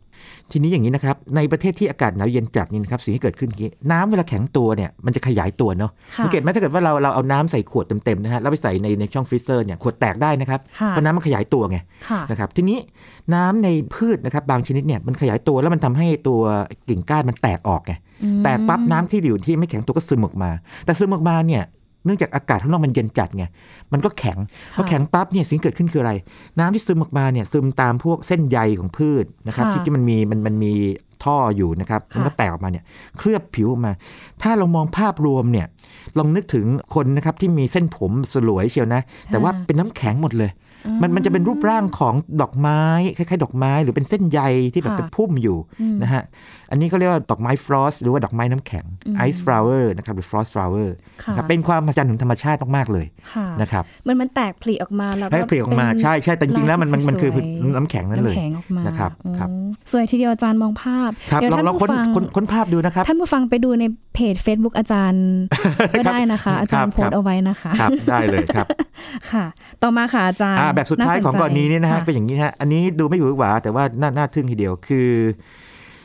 [SPEAKER 2] ทีนี้อย่างนี้นะครับ ในประเทศที่อากาศหนาวเย็นจัดนี่นะครับสิ่งที่เกิดขึ้นคือน้ำเวลาแข็งตัวเนี่ยมันจะขยายตัวเนาะ
[SPEAKER 1] ค่ะ
[SPEAKER 2] สังเกตไหมถ้าเกิดว่าเราเราเอาน้ำใส่ขวดเต็มๆนะฮะแล้วไปใส่ในในช่อง freezer เนี่ยขวดแตกได้นะครับ
[SPEAKER 1] ค่ะ
[SPEAKER 2] เพราะน้ำมันขยายตัวไง
[SPEAKER 1] ค่ะ
[SPEAKER 2] นะครับทีนี้น้ำในพืชนะครับบางชนิดเนี่ยมันขยายตัวแล้วมันทำให้ตัวกิ่งก้านมันแตกออกไง
[SPEAKER 1] อืม
[SPEAKER 2] แตกปั๊บน้ำที่อยู่ที่ไม่แข็งตัวก็ซึมออกมา แต่ซึมออกมาเนี่ยเนื่องจากอากาศข้างนอกมันเย็นจัดไง มันก็แข็ง พอแข็งปั๊บเนี่ยสิ่งที่เกิดขึ้นคืออะไร น้ำที่ซึมออกมาเนี่ยซึมตามพวกเส้นใยของพืชนะครับ
[SPEAKER 1] ค่ะ
[SPEAKER 2] ที่ที่มันมีมันมันมีท่ออยู่นะครับ
[SPEAKER 1] ค่ะ
[SPEAKER 2] มันก็แตกออกมาเนี่ยเคลือบผิวออกมา ถ้าเรามองภาพรวมเนี่ยลองนึกถึงคนนะครับที่มีเส้นผมสลวยเชียวนะ แต่ว่าเป็นน้ำแข็งหมดเลย มันมันจะเป็นรูปร่างของดอกไม้คล้ายๆ ดอกไม้หรือเป็นเส้นใยที่แบบ
[SPEAKER 1] ค่ะ
[SPEAKER 2] เป็นพุ่มอยู่
[SPEAKER 1] อืม
[SPEAKER 2] นะฮะ อันนี้เขาเรียกว่าดอกไม้ frost หรือว่าดอกไม้น้ำแข็ง
[SPEAKER 1] อืม
[SPEAKER 2] ไอซ์ฟลาวเวอร์นะครับหรือ frost flower
[SPEAKER 1] ค่ะ
[SPEAKER 2] ครับเป็นความมหัศจรรย์ของธรรมชาติมากๆเลย
[SPEAKER 1] ค่ะ
[SPEAKER 2] นะครับ
[SPEAKER 1] มันมันแตกผลิออกมาแล้ว
[SPEAKER 2] ให้ผลิออกมา
[SPEAKER 1] เป็น
[SPEAKER 2] ใช่ใช่แต่จริงๆแล้วมันมันมันคือ
[SPEAKER 1] ลายที่สวย
[SPEAKER 2] น้ำแข็งนั่นเลย
[SPEAKER 1] น้ำแข็งออกมา
[SPEAKER 2] นะครับ
[SPEAKER 1] โอ้
[SPEAKER 2] ครับ
[SPEAKER 1] สวยทีเดียวอาจารย์มองภาพ
[SPEAKER 2] ครับ
[SPEAKER 1] เดี๋ยว
[SPEAKER 2] ลอง
[SPEAKER 1] ท่าน
[SPEAKER 2] ลอง
[SPEAKER 1] ผู้
[SPEAKER 2] ค้น
[SPEAKER 1] ฟัง
[SPEAKER 2] ค้นค้นภาพดูนะครับ
[SPEAKER 1] ท่านผู้ฟังไปดูในเพจ Facebook อาจารย์ก็ได้นะคะ อาจารย์
[SPEAKER 2] ครับ
[SPEAKER 1] โพสต์เอาไว้นะคะ
[SPEAKER 2] ครับได้เลยครับ
[SPEAKER 1] ค่ะ ต่อมาค่ะอาจารย์
[SPEAKER 2] อ่าแบบสุดท้ายของ
[SPEAKER 1] สใจ
[SPEAKER 2] กรณีนี้นะฮะ
[SPEAKER 1] ค่
[SPEAKER 2] เป็นอย่างนี้นะฮะอันนี้ดูไม่หวือหวาแต่ว่าน่าน่าทึ่งทีเดียวคือ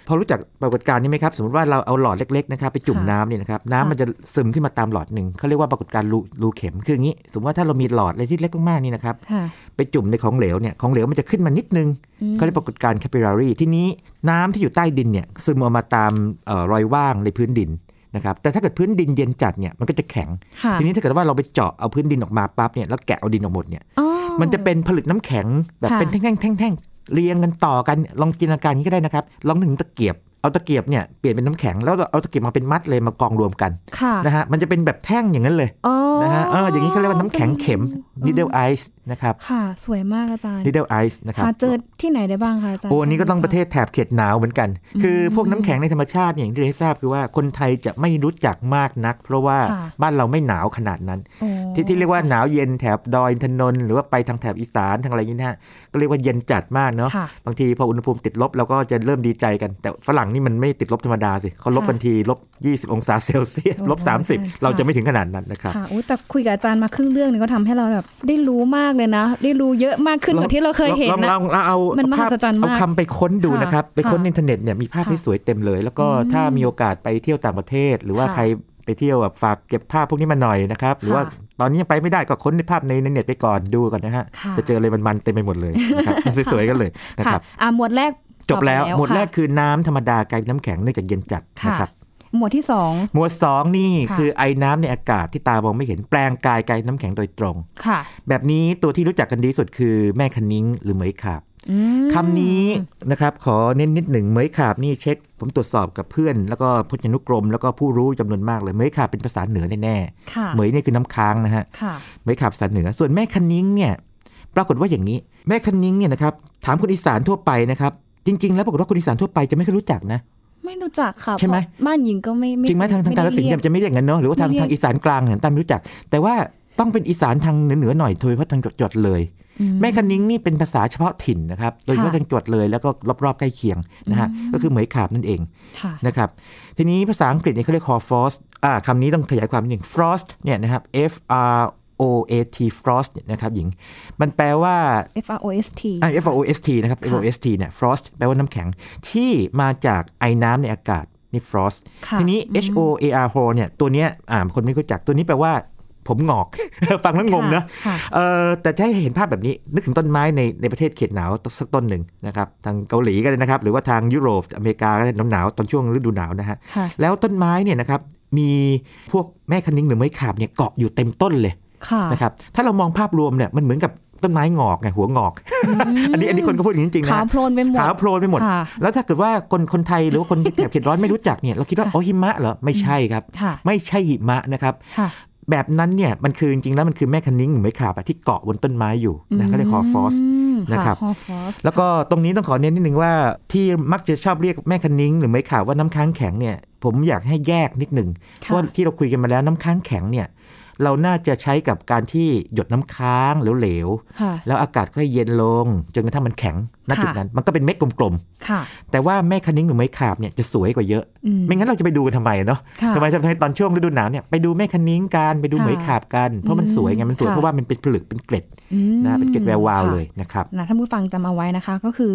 [SPEAKER 2] พอรู้จักปรากฏการณ์นี้ไหมครับ สมมติว่าเราเอาหลอดเล็กๆนะครับไปจุ่ม
[SPEAKER 1] ค่ะ
[SPEAKER 2] น้ำเนี่ยนะครับน้ำ
[SPEAKER 1] ค่ะ
[SPEAKER 2] มันจะซึมขึ้นมาตามหลอดหนึ่งเขาเรียกว่าปรากฏการณ์รูรูเข็ม คืออย่างนี้ สมมติว่าถ้าเรามีหลอดอะไรที่เล็กมากๆนี่นะครับ
[SPEAKER 1] ค่ะ
[SPEAKER 2] ไปจุ่มในของเหลวเนี่ยของเหลวมันจะขึ้นมานิดนึง
[SPEAKER 1] อืม
[SPEAKER 2] เขาเรียกปรากฏการณ์ capillary ที่นี้น้ำที่อยู่ใต้ดินเนี่ยซึมออกมาตามเอ่อรอยว่างในพื้นดินนะครับแต่ถ้าเกิดพื้นดินเย็นจัดเนี่ยมันก็จะแข็ง
[SPEAKER 1] ค่ะ
[SPEAKER 2] ทีนี้ถ้าเกิดว่าเราไปเจาะเอาพื้นดินออกมาปั๊บเนี่ยแล้วแกะเอาดินออกหมดเนี่ย
[SPEAKER 1] อ๋อ
[SPEAKER 2] มันจะเป็นผลึกน้ำแข็งแบบ
[SPEAKER 1] ค่ะ
[SPEAKER 2] เป็นแท่งๆแท่งๆ เรียงกันต่อกันลองจินตนาการนี้ก็ได้นะครับ ลองถึงตะเกียบ เอาตะเกียบเนี่ยเปลี่ยนเป็นน้ำแข็งแล้วเอาตะเกียบมาเป็นมัดเลยมากองรวมกัน
[SPEAKER 1] ค่ะ
[SPEAKER 2] นะฮะมันจะเป็นแบบแท่งอย่างนั้นเลย
[SPEAKER 1] อ๋อ
[SPEAKER 2] นะฮะเอออย่างนี้เขาเรียกว่าน้ำแข็งเข็ม needle ice นะครับ
[SPEAKER 1] ค่ะ สวยมากอาจารย์
[SPEAKER 2] needle ice นะครับ
[SPEAKER 1] หาเจอที่ไหนได้บ้างคะอาจารย์
[SPEAKER 2] โอ้อันนี้ก็ต้องประเทศแถบเขตหนาวเหมือนกัน คือพวกน้ำแข็งในธรรมชาติอย่างที่ได้ทราบคือว่าคนไทยจะไม่รู้จักมากนัก เพราะว่า
[SPEAKER 1] ค่ะ
[SPEAKER 2] บ้านเราไม่หนาวขนาดนั้น
[SPEAKER 1] โอ้
[SPEAKER 2] ที่ที่เรียกว่าหนาวเย็นแถบดอยอินทนนท์หรือว่าไปทางแถบอีสานทางอะไรอย่างนี้นะฮะก็เรียกว่าเย็นจัดมากเนาะ
[SPEAKER 1] ค่ะ
[SPEAKER 2] บางทีพออุณหภูมิติดลบเราก็จะเริ่มดีใจกันแต่ฝรั่งนี่มันไม่ติดลบธรรมดาสิเขาลบ
[SPEAKER 1] ค่ะ
[SPEAKER 2] กันทีลบ 20 องศาเซลเซียส
[SPEAKER 1] โอ้โห
[SPEAKER 2] ลบ
[SPEAKER 1] อาจารย์
[SPEAKER 2] 30 เราจะไม่ถึงขนาดนั้นนะครับ
[SPEAKER 1] ค่ะอุ๊ยแต่คุยกับอาจารย์มาครึ่งเรื่องนี่ก็ทำให้เราแบบได้รู้มากเลยนะ ได้รู้เยอะมากขึ้นกว่าที่เราเคยเห็น
[SPEAKER 2] ลอง
[SPEAKER 1] นะ
[SPEAKER 2] ลองลองเอา
[SPEAKER 1] มันมหั
[SPEAKER 2] ภาพ
[SPEAKER 1] ศจรรย์มาก
[SPEAKER 2] เอาคำไปค้นดู
[SPEAKER 1] ค่ะ
[SPEAKER 2] นะครับ ไปค้น
[SPEAKER 1] ค่ะ
[SPEAKER 2] ในอินเทอร์เน็ตเนี่ยมีภาพ
[SPEAKER 1] ค่ะ
[SPEAKER 2] ที่สวยเต็มเลย แล้วก็
[SPEAKER 1] อืม
[SPEAKER 2] ถ้ามีโอกาสไปเที่ยวต่างประเทศ หรือว่า
[SPEAKER 1] ค่ะ
[SPEAKER 2] ใครไปเที่ยวแบบฝากเก็บภาพพวกนี้มาหน่อยนะครับ หรือว่า
[SPEAKER 1] ค่ะ
[SPEAKER 2] ตอนนี้ยังไปไม่ได้ก็ค้นในภาพในในเน็ตไปก่อนดูก่อนนะฮะ
[SPEAKER 1] ค่ะ
[SPEAKER 2] จะเจออะไรมันๆเต็มไปหมดเลยนะครับสวยๆกันเลยนะ
[SPEAKER 1] ค่ะ
[SPEAKER 2] ครับ
[SPEAKER 1] อ่าหมวดแรก
[SPEAKER 2] จบแล้ว
[SPEAKER 1] ตอ
[SPEAKER 2] หมวดแรก
[SPEAKER 1] ค่ะ
[SPEAKER 2] คือน้ำธรรมดากลายเป็นน้ำแข็งเนื่องจากเย็นจัด
[SPEAKER 1] ค่ะ
[SPEAKER 2] นะครับ
[SPEAKER 1] หมวดที่สอง
[SPEAKER 2] หมวดสองนี่
[SPEAKER 1] ค่ะ
[SPEAKER 2] คือไอ้น้ำในอากาศที่ตามองไม่เห็นแปลงกายกลายน้ำแข็งโดยตรง
[SPEAKER 1] ค่ะ
[SPEAKER 2] แบบนี้ตัวที่รู้จักกันดีที่สุดคือแม่คันนิ้งหรือเหมยขาบ
[SPEAKER 1] อืม
[SPEAKER 2] คำนี้นะครับขอเน้นนิดหนึ่งเหมยขาบนี่เช็ค ผมตรวจสอบกับเพื่อน แล้วก็พจนานุกรม แล้วก็ผู้รู้จำนวนมากเลยเหมยขาบเป็นภาษาเหนือแน่
[SPEAKER 1] ค่ะ
[SPEAKER 2] ๆเหมยนี่คือน้ำค้างนะฮะ
[SPEAKER 1] ค่ะ
[SPEAKER 2] เหมยขาบภาษาเหนือ ส่วนแม่คันนิ้งเนี่ยปรากฏว่าอย่างนี้ แม่คันนิ้งเนี่ยนะครับถามคนอีสานทั่วไปนะครับ จริง ๆ แล้วปรากฏว่าคนอีสานทั่วไปจะไม่เคยรู้จักนะ
[SPEAKER 1] ไม่รู้จักค่ะ
[SPEAKER 2] ใช่ไหม
[SPEAKER 1] เพราะบ้านหญิงก็ไม่
[SPEAKER 2] จริงไหมทางทางการสิน
[SPEAKER 1] ไม่ได้
[SPEAKER 2] ธุ์จะไม่เรียกงั้นเนาะหรือว่าทาง
[SPEAKER 1] ไม่เรียก
[SPEAKER 2] ทางอีสานกลางเนี่ยตามไม่รู้จัก แต่ว่าต้องเป็นอีสานทางเหนือๆหน่อยโดยเฉพาะทางจดๆเลย
[SPEAKER 1] อื
[SPEAKER 2] แม่คันนิ้งนี่เป็นภาษาเฉพาะถิ่นนะครับ โดยเฉพาะ
[SPEAKER 1] ค่ะ
[SPEAKER 2] ทางจดเลยแล้วก็รอบๆใกล้เคียงนะฮะก็คือเหมยขาบนั่นเอง
[SPEAKER 1] ค่ะ
[SPEAKER 2] นะครับทีนี้ภาษาอังกฤษเนี่ยเขาเรียก frost อ่าคำนี้ต้องขยายความนิดหนึ่ง frost เนี่ยนะครับ f r o a t frost เนี่ยนะครับหญิง มันแปลว่า
[SPEAKER 1] F R O S T
[SPEAKER 2] อ่า f r o s t นะครับ f
[SPEAKER 1] ค่ะ
[SPEAKER 2] r o s t เนี่ย frost แปลว่าน้ำแข็งที่มาจากไอ้น้ำในอากาศนี่ frost
[SPEAKER 1] ค่ะ
[SPEAKER 2] ทีนี้ h o a r h o เนี่ยตัวเนี้ยอ่าคนไม่รู้จักตัวนี้แปลว่าผมงอก ฟังแล้วงงนะ
[SPEAKER 1] ค่ะ
[SPEAKER 2] เออแต่จะให้เห็นภาพแบบนี้นึกถึงต้นไม้ในในประเทศเขตหนาวสักต้นหนึ่งนะครับทางเกาหลีก็ได้นะครับ หรือว่าทางยุโรปอเมริกาก็ได้หนาวๆตอนช่วงฤดูหนาวนะฮะ
[SPEAKER 1] ค่ะ
[SPEAKER 2] แล้วต้นไม้เนี่ยนะครับมีพวกแม่คันนิ้งหรือไม้ขาบเนี่ยเกาะอยู่เต็มต้นเลย
[SPEAKER 1] ค่ะ
[SPEAKER 2] นะครับถ้าเรามองภาพรวมเนี่ยมันเหมือนกับต้นไม้งอกไงหัวงอก อันนี้อันนี้คนก็พูดอย่างนี้จริงๆนะ
[SPEAKER 1] ขาวโพลนไปหมด
[SPEAKER 2] ขาวโพลนไปหมด
[SPEAKER 1] ค่ะ
[SPEAKER 2] แล้วถ้าเกิดว่าคนคนไทยหรือว่าคนแถบเขตร้อนไม่รู้จักเนี่ยเราคิดว่า
[SPEAKER 1] ค่ะ
[SPEAKER 2] โอ้หิมะเหรอไม่ใช่ครับ
[SPEAKER 1] ค่ะ
[SPEAKER 2] ไม่ใช่หิมะนะครับ
[SPEAKER 1] ค่ะ
[SPEAKER 2] แบบนั้นเนี่ยมันคือจริงๆแล้วมันคือแม่คะนิ้งหรือเหมยขาบอะที่เกาะบนต้นไม้อยู่นะเขาเรียก hoar
[SPEAKER 1] frost
[SPEAKER 2] นะครับ
[SPEAKER 1] hoar frost
[SPEAKER 2] แล้วก็ตรงนี้ต้องขอเน้นนิดนึงว่าที่มักจะชอบเรียกแม่คะนิ้งหรือเหมยขาบว่าน้ำค้างแข็งเนี่ยผมอยากให้แยกนิดหนึ่งเพราะว่าที่เราคุยกันมาแล้วน้ำค้างแข็งเนี่ย เราน่าจะใช้กับการที่หยดน้ำค้างเหลว
[SPEAKER 1] ค่ะ
[SPEAKER 2] ๆแล้วอากาศก็เย็นลง จนกระทั่งมันแข็ง ณ
[SPEAKER 1] ค่ะ
[SPEAKER 2] จุดนั้นมันก็เป็นเม็ดกลม
[SPEAKER 1] ค่ะ
[SPEAKER 2] ๆแต่ว่าแม่คะนิ้งหรือเหมยขาบเนี่ยจะสวยกว่าเยอะ
[SPEAKER 1] อืม
[SPEAKER 2] ไม่งั้นเราจะไปดูกันทำไมเนาะ
[SPEAKER 1] ค่ะ
[SPEAKER 2] ทำไมทำไมตอนช่วงฤดูหนาวเนี่ยไปดูแม่คะนิ้งกันไปดู
[SPEAKER 1] ค่ะ
[SPEAKER 2] เหมยขาบกัน เพราะมันสวยไงมันสวย
[SPEAKER 1] ค่ะ
[SPEAKER 2] เพราะว่ามันเป็นผลึกเป็นเกล็ด
[SPEAKER 1] อืม
[SPEAKER 2] นะเป็นเกล็ดแวววาว
[SPEAKER 1] ค่ะ
[SPEAKER 2] เลยนะครับ
[SPEAKER 1] นะท่านผู้ฟังจำเอาไว้นะคะ ก็คือ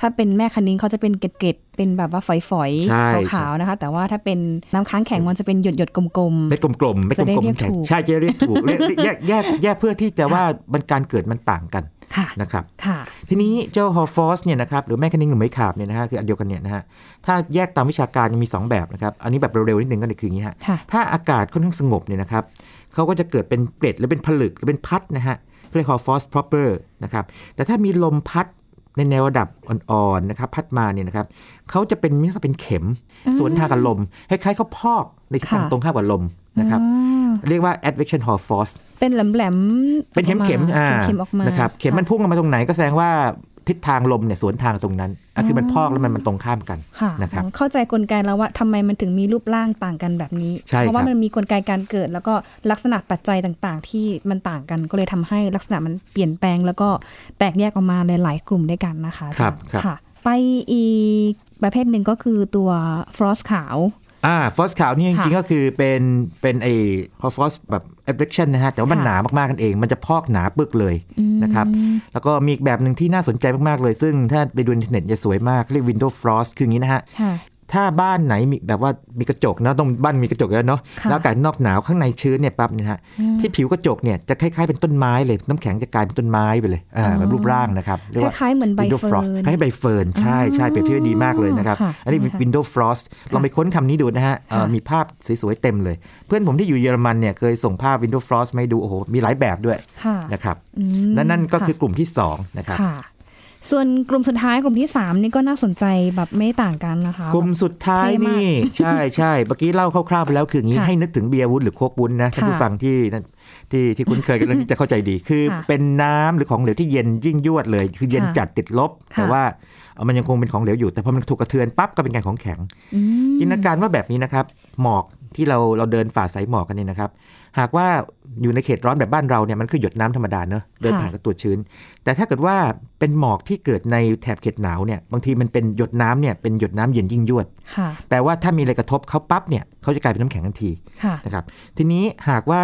[SPEAKER 1] ถ้าเป็นแม่คะนิ้งเขาจะเป็นเกล็ดๆเป็นแบบว่าฝอย
[SPEAKER 2] ใช่
[SPEAKER 1] ๆขาวๆนะคะ แต่ว่าถ้าเป็นน้ำค้างแข็งมันจะเป็นหยดๆกลม
[SPEAKER 2] เม็ดกลมๆเม็ด
[SPEAKER 1] จะได้
[SPEAKER 2] กลม
[SPEAKER 1] เรียก
[SPEAKER 2] ๆแข็ง
[SPEAKER 1] ถูก
[SPEAKER 2] ใช่จะเรียกถูกเรียกแยกแยกแยกเพื่อที่จะว่ามันการเกิดมันต่างกัน
[SPEAKER 1] ๆค่ะ
[SPEAKER 2] นะครับ
[SPEAKER 1] ค่ะ
[SPEAKER 2] ทีนี้เจ้า hoar frost เนี่ยนะครับหรือแม่คะนิ้งหรือเหมยขาบเนี่ยนะฮะคืออันเดียวกันเนี่ยนะฮะถ้าแยกตามวิชาการยังมี 2 แบบนะครับ อันนี้แบบเร็วๆนิดนึงก็คืออย่างนี้ฮะ
[SPEAKER 1] ค่ะ
[SPEAKER 2] ถ้าอากาศค่อนข้างสงบเนี่ยนะครับเขาก็จะเกิดเป็นเกล็ดหรือเป็นผลึกหรือเป็นพัดนะฮะเรียกฮอร์ฟอส proper นะครับแต่ถ้ามีลมพัดในแนวระดับอ่อนๆนะครับพัดมาเนี่ยนะครับเขาจะเป็นมิสเป็นเข็ม
[SPEAKER 1] อืม
[SPEAKER 2] สวนทางกับลมคล้ายๆเขาพอกในทิศทาง
[SPEAKER 1] ค่ะ
[SPEAKER 2] ตรงข้ามกับลมนะครับ
[SPEAKER 1] อืม
[SPEAKER 2] เรียกว่า advection hall force
[SPEAKER 1] เป็นแหลมๆ
[SPEAKER 2] เป็นเข็มเข็ม
[SPEAKER 1] ออกา
[SPEAKER 2] อ่า
[SPEAKER 1] เข็มๆออกมา
[SPEAKER 2] นะครับเข็มมันพุ่งออกมาตรงไหนก็แสดงว่าทิศทางลมเนี่ยสวนทางตรงนั้นอะคือมันพอกแล้วมันมันตรงข้ามกัน
[SPEAKER 1] ค่ะ
[SPEAKER 2] นะครับ
[SPEAKER 1] เข้าใจกลไกแล้วว่าทำไมมันถึงมีรูปร่างต่างกันแบบนี้
[SPEAKER 2] ใช่
[SPEAKER 1] เพราะว่า
[SPEAKER 2] ครับ
[SPEAKER 1] มันมีกลไกการเกิด แล้วก็ลักษณะปัจจัยต่างๆ ที่มันต่างกันก็เลยทำให้ลักษณะมันเปลี่ยนแปลง แล้วก็แตกแยกออกมาหลายๆกลุ่มด้วยกันนะคะอาจาย์
[SPEAKER 2] ครับ
[SPEAKER 1] ค่ะ ไปอีกประเภทหนึ่งก็คือตัว frost ขาว
[SPEAKER 2] อ่า frost ขาวนี่จ
[SPEAKER 1] ค่ะ
[SPEAKER 2] ริงๆก็คือเป็นเป็นไอ้ frost แบบ advection นะฮะ แต่ว่ามัน
[SPEAKER 1] ค่ะ
[SPEAKER 2] หนามากๆกันเอง มันจะพอกหนาปึกเลย
[SPEAKER 1] อืม
[SPEAKER 2] นะครับ แล้วก็มีอีกแบบหนึ่งที่น่าสนใจมาก ๆ เลย ซึ่งถ้าไปดูในอินเทอร์เน็ตจะสวยมาก เรียก window frost คืออย่างนี้นะฮะ
[SPEAKER 1] ค่ะ
[SPEAKER 2] ถ้าบ้านไหนมีแบบว่ามีกระจกนะต้องบ้านมีกระจกเยอะเนาะ
[SPEAKER 1] ค่ะ
[SPEAKER 2] แล้วอากาศนอกหนาวข้างในชื้นเนี่ยปั๊บเนี่ยนะฮะที่ผิวกระจกเนี่ยจะคล้ายๆเป็นต้นไม้เลยน้ำแข็งจะกลายเป็นต้นไม้ไปเลยอ่าแบบรูปร่างนะครับเรียก
[SPEAKER 1] ค
[SPEAKER 2] ว่า
[SPEAKER 1] ล้ายๆเหมือนใบ
[SPEAKER 2] window
[SPEAKER 1] เฟิ
[SPEAKER 2] frost
[SPEAKER 1] ร์น
[SPEAKER 2] คล้ายๆใบเฟิร์นใช่ใช่เปรียบเทียบได้ดีมากเลยนะครับ
[SPEAKER 1] ค่ะ
[SPEAKER 2] อันนี้
[SPEAKER 1] ค่ะ
[SPEAKER 2] window frost ลองไปค้นคำนี้ดูนะฮะเอ่อ
[SPEAKER 1] ค่ะ
[SPEAKER 2] มีภาพสวยๆเต็มเลย เพื่อนผมที่อยู่เยอรมันเนี่ยเคยส่งภาพ window frost มาให้ดูโอ้โหมีหลายแบบด้วย
[SPEAKER 1] ค่ะ
[SPEAKER 2] นะครับ
[SPEAKER 1] อืม
[SPEAKER 2] และนั่นก็ะคือกลุ่มที่สองนะครับ
[SPEAKER 1] ค่ะ ส่วนกลุ่มสุดท้ายกลุ่มที่ 3 นี่ก็น่าสนใจแบบไม่ต่างกันนะคะ
[SPEAKER 2] กลุ่มสุดท้าย
[SPEAKER 1] เท่มาก
[SPEAKER 2] นี่ ใช่ใช่เมื่อกี้เล่าคร่าวๆไปแล้วคืออย่างนี้
[SPEAKER 1] ค่ะ
[SPEAKER 2] ให้นึกถึงเบียร์วุ้นหรือโคกวุ้นนะท่าน
[SPEAKER 1] ค่ะ
[SPEAKER 2] ผู้ฟังที่นั่นที่ที่คุ้นเคยกันเรื่องนี้จะเข้าใจดี คือ
[SPEAKER 1] ค่ะ
[SPEAKER 2] เป็นน้ำหรือของเหลวที่เย็นยิ่งยวดเลย คือเย็น
[SPEAKER 1] ค่ะ
[SPEAKER 2] จัดติดลบ แต่
[SPEAKER 1] ค่ะ
[SPEAKER 2] ว่าเอ่อมันยังคงเป็นของเหลวอยู่แต่พอมันถูกกระเทือนปั๊บก็เป็นการของแข็ง
[SPEAKER 1] อืม
[SPEAKER 2] จินตนาการว่าแบบนี้นะครับหมอก ที่เราเราเดินฝ่าสายหมอกกันเนี่ยนะครับ หากว่าอยู่ในเขตร้อนแบบบ้านเราเนี่ยมันคือหยดน้ำธรรมดาเนอะเดินผ่านกับตัวชื้น แต่ถ้าเกิดว่าเป็นหมอกที่เกิดในแถบเขตหนาวเนี่ยบางทีมันเป็นหยดน้ำเนี่ยเป็นหยดน้ำเย็นยิ่งยวด
[SPEAKER 1] ค่ะ
[SPEAKER 2] แปลว่าถ้ามีอะไรกระทบเขาปั๊บเนี่ยเขาจะกลายเป็นน้ำแข็งทันที
[SPEAKER 1] ค่ะ
[SPEAKER 2] นะครับทีนี้หากว่า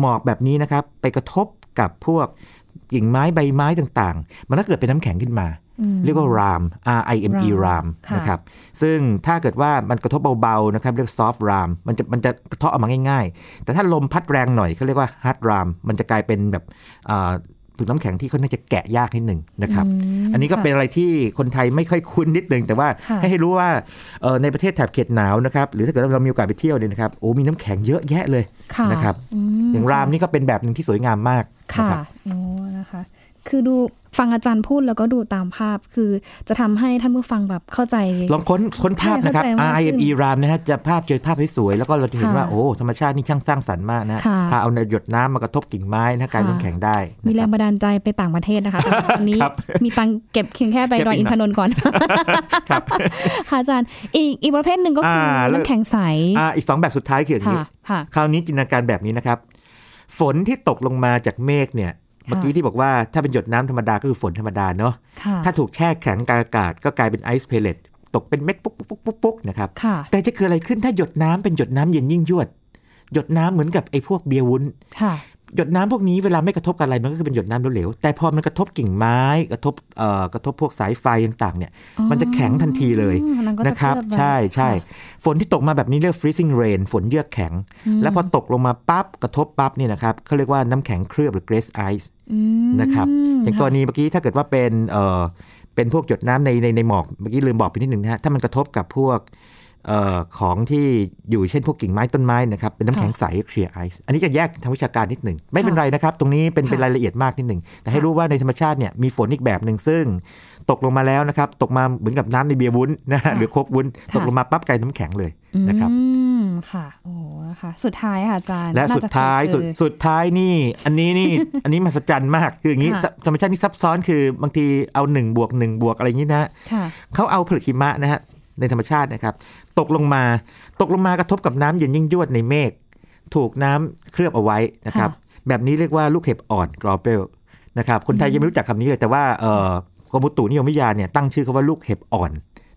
[SPEAKER 2] หมอกแบบนี้นะครับไปกระทบกับพวกกิ่งไม้ใบไม้ต่างๆ มันก็เกิดเป็นน้ำแข็งขึ้นมา
[SPEAKER 1] อืม
[SPEAKER 2] เรียกว่าราม R I M E
[SPEAKER 1] ราม
[SPEAKER 2] ราม
[SPEAKER 1] ค่ะ
[SPEAKER 2] นะครับ ซึ่งถ้าเกิดว่ามันกระทบเบาๆนะครับเรียก soft ram มันจะมันจะกระเทาะออกมาง่ายๆ แต่ถ้าลมพัดแรงหน่อยเขาเรียกว่า hard ram มันจะกลายเป็นแบบอ่าผึกน้ำแข็งที่ค่อนข้างจะแกะยากนิดหนึ่งนะครับ
[SPEAKER 1] ม
[SPEAKER 2] อันนี้ก็
[SPEAKER 1] ค่ะ
[SPEAKER 2] เป็นอะไรที่คนไทยไม่ค่อยคุ้นนิดนึงแต่ว่า
[SPEAKER 1] ค่ะ
[SPEAKER 2] ให้ให้รู้ว่าเอ่อในประเทศแถบเขตหนาวนะครับ หรือถ้าเกิดเรามีโอกาสไปเที่ยวเนี่ยนะครับโอ้มีน้ำแข็งเยอะแยะเลย
[SPEAKER 1] ค่ะ
[SPEAKER 2] นะครับ
[SPEAKER 1] อืม
[SPEAKER 2] อย่างรามนี่ก็เป็นแบบหนึ่งที่สวยงามมากนะ
[SPEAKER 1] ค่ะ
[SPEAKER 2] ครับ
[SPEAKER 1] โอ้นะ คะคือดูฟังอาจารย์พูดแล้วก็ดูตามภาพ คือจะทำให้ท่านผู้ฟังแบบเข้าใจ
[SPEAKER 2] ลองค้นค้นภาพนะครับ
[SPEAKER 1] เข้าใจมาก
[SPEAKER 2] R I
[SPEAKER 1] ขึ้
[SPEAKER 2] M
[SPEAKER 1] น
[SPEAKER 2] E รามนะฮะจะภาพเจอภาพสวยๆแล้วก็เราจะเห็น
[SPEAKER 1] ค่ะ
[SPEAKER 2] ว่าโอ้ธรรมชาตินี่ช่างสร้างสรรค์มากนะ
[SPEAKER 1] ค่ะ
[SPEAKER 2] พาเอาหยดน้ำมากระทบกิ่งไม้นะกลายเป็น
[SPEAKER 1] ค่ะ
[SPEAKER 2] น้ำแข็งได้
[SPEAKER 1] มีแรง
[SPEAKER 2] นะค
[SPEAKER 1] ง
[SPEAKER 2] รับ
[SPEAKER 1] บันดาลใจไปต่างประเทศนะคะแต่วันนี้
[SPEAKER 2] ครับ
[SPEAKER 1] มีตังค์เก็บเพียงแค่ไป
[SPEAKER 2] เก็บ
[SPEAKER 1] ดอย
[SPEAKER 2] อีก
[SPEAKER 1] อินทนนท์ก่อน
[SPEAKER 2] ครับ
[SPEAKER 1] ค่ะอาจารย์อีกอีกประเภทหนึ่งก็คืออา
[SPEAKER 2] แล้ว
[SPEAKER 1] น้ำแข็งใส
[SPEAKER 2] อ่าอีกสองแบบสุดท้ายคืออย่างนี้
[SPEAKER 1] ค่ะค่ะ
[SPEAKER 2] คราวนี้จินตนาการแบบนี้นะครับ ฝนที่ตกลงมาจากเมฆเนี่ย เมื่อกี้ที่บอกว่าถ้าเป็นหยดน้ำธรรมดาก็คือฝนธรรมดาเนาะ
[SPEAKER 1] ค่ะ
[SPEAKER 2] ถ้าถูกแช่แข็งกลางอากาศก็กลายเป็น ice pellet ตกเป็นเม็ดปุ๊กปุ๊กปุ๊กปุ๊กปุ๊กนะครับ
[SPEAKER 1] ค่ะ
[SPEAKER 2] แต่จะเกิดอะไรขึ้นถ้าหยดน้ำเป็นหยดน้ำเย็นยิ่งยวด หยดน้ำเหมือนกับไอ้พวกเบียร์วุ้น
[SPEAKER 1] ค่ะ
[SPEAKER 2] หยดน้ำพวกนี้เวลาไม่กระทบกับอะไรมันก็คือเป็นหยดน้ำเหลวๆแต่พอมันกระทบกิ่งไม้กระทบเอ่อกระทบพวกสายไฟต่างๆเนี่ยมันจะแข็งทันทีเลย
[SPEAKER 1] อืมมันก็จ
[SPEAKER 2] นะครับ
[SPEAKER 1] เคลือบไว้
[SPEAKER 2] ใช่ใช่
[SPEAKER 1] ค่ะ
[SPEAKER 2] ฝนที่ตกมาแบบนี้เรียก freezing rain ฝนเยือกแข็ง แล้วพอตกลงมาปั๊บกระทบปั๊บเนี่ยนะครับเขาเรียกว่าน้ำแข็งเคลือบหรือ glaze ice
[SPEAKER 1] อืม
[SPEAKER 2] นะครับอย่างกรณีเมื่อกี้ถ้าเกิดว่าเป็นเอ่อเป็นพวกหยดน้ำในในในหมอกเมื่อกี้ลืมบอกไปนิดหนึ่งนะฮะถ้ามันกระทบกับพวกเอ่อของที่อยู่เช่นพวกกิ่งไม้ต้นไม้นะครับ เป็นน้ำแข็งใส clear ice อันนี้จะแยกทางวิชาการนิดหนึ่ง ไม่เป็นไรนะครับ ตรงนี้เป็นเป็นรายละเอียดมากนิดหนึ่ง แต่ให้รู้ว่าในธรรมชาติเนี่ยมีฝนอีกแบบหนึ่งซึ่ง ตกลงมาแล้วนะครับ ตกมาเหมือนกับน้ำในเบียร์วุ้นนะฮะหรือโคกวุ้น ตกลงมาปั๊บกลายน้ำแข็งเลยนะครับ
[SPEAKER 1] อืมค่ะโอ้ค่ะ สุดท้ายค่ะอาจารย์
[SPEAKER 2] และ
[SPEAKER 1] น่
[SPEAKER 2] สุด
[SPEAKER 1] จเค
[SPEAKER 2] ท้าย
[SPEAKER 1] เจอ
[SPEAKER 2] สุดสุดท้ายนี่ อันนี้นี่ อันนี้มหัศจรรย์มาก คืออย่างนี้
[SPEAKER 1] ค่ะ
[SPEAKER 2] ธรรมชาตินี่ซับซ้อนคือบางทีเอา1บวก1บวกอะไรอย่างนี้นะ
[SPEAKER 1] ค่ะ
[SPEAKER 2] เขาเอาผลึกหิมะนะฮะ ในธรรมชาตินะครับ ตกลงมาตกลงมากระทบกับน้ำเย็นยิ่งยวดในเมฆถูกน้ำเคลือบเอาไว้นะครับ แบบนี้เรียกว่าลูกเห็บอ่อนกรอเปลนะครับคนไทยยังไม่รู้จักคำนี้เลยแต่ว่าเอ่อกรมอุตุนิยมวิทยาเนี่ยตั้งชื่อเขาว่าลูกเห็บอ่อน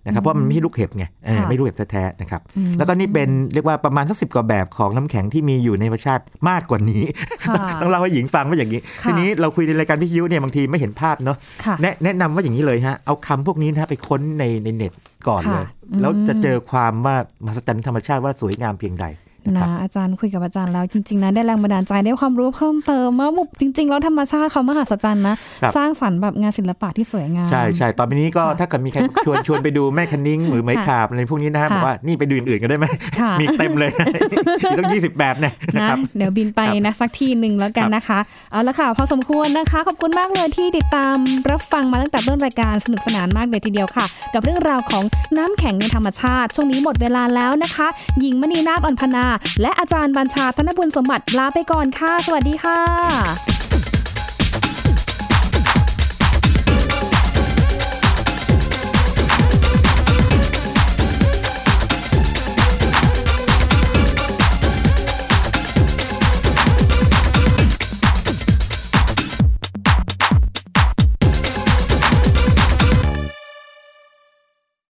[SPEAKER 2] นะครับเพราะมันไม่ใช่ลูกเห็บไงเออ
[SPEAKER 1] ค่ะ
[SPEAKER 2] ไม่ลูกเห็บแท้ๆนะครับ
[SPEAKER 1] อืม
[SPEAKER 2] แล้วก็นี่เป็นเรียกว่าประมาณสักสิบกว่าแบบของน้ำแข็งที่มีอยู่ในธรรมชาติมากกว่านี้
[SPEAKER 1] ค่ะ
[SPEAKER 2] ต้องเล่าให้หญิงฟังว่าอย่างนี้
[SPEAKER 1] ค่ะ
[SPEAKER 2] ทีนี้เราคุยในรายการวิทยุเนี่ยบางทีไม่เห็นภาพเนาะ
[SPEAKER 1] ค่ะ
[SPEAKER 2] แนะแนะนำว่าอย่างนี้เลยฮะเอาคำพวกนี้นะฮะไปค้นในในเน็ตก่อนเลย
[SPEAKER 1] ค่ะ
[SPEAKER 2] แล้วจะ
[SPEAKER 1] อืม
[SPEAKER 2] เจอความว่ามหัศจรรย์ธรรมชาติว่าสวยงามเพียงใด นะค
[SPEAKER 1] นะ
[SPEAKER 2] รับ
[SPEAKER 1] อาจารย์คุยกับอาจารย์แล้วจริงๆนะได้แรงบันดาลใจได้ความรู้เพิ่มเติมว่ามุจริง ๆ แล้วธรรมชาติเขามหัศจรรย์นะ
[SPEAKER 2] ครับ
[SPEAKER 1] สร้างสรรค์แบบงานศิลปะที่สวยงาม
[SPEAKER 2] ใช่ใช่ตอนนี้ก็
[SPEAKER 1] ค่ะ
[SPEAKER 2] ถ้าเกิดมีใครชวนชวนไปดูแม่คันนิ้งหรือไม้
[SPEAKER 1] ค่ะ
[SPEAKER 2] ขาบอะไรพวกนี้นะฮะ
[SPEAKER 1] ค่ะ
[SPEAKER 2] บอกว่านี่ไปดูอย่างอื่นกันได้ไหม
[SPEAKER 1] ค่ะ
[SPEAKER 2] มีเต็มเลยมีต้องยี่สิบแบบเนี่ยนะ
[SPEAKER 1] นะครับเดี๋ยวบินไป
[SPEAKER 2] ครับ
[SPEAKER 1] นะสักทีหนึ่งแล้วกันนะคะเอาละค่ะพอสมควรนะคะ ขอบคุณมากเลยที่ติดตามรับฟังมาตั้งแต่ต้นรายการสนุกสนานมากเลยทีเดียวค่ะ กับเรื่องราวของน้ำแข็งในธรรมชาติ ช่วงนี้หมดเวลาแล้วนะคะหญิงมณีนาฏอ่อนพนาและอาจารย์บัญชาธนบุญสมบัติลาไปก่อนค่ะ สวัสดีค่ะ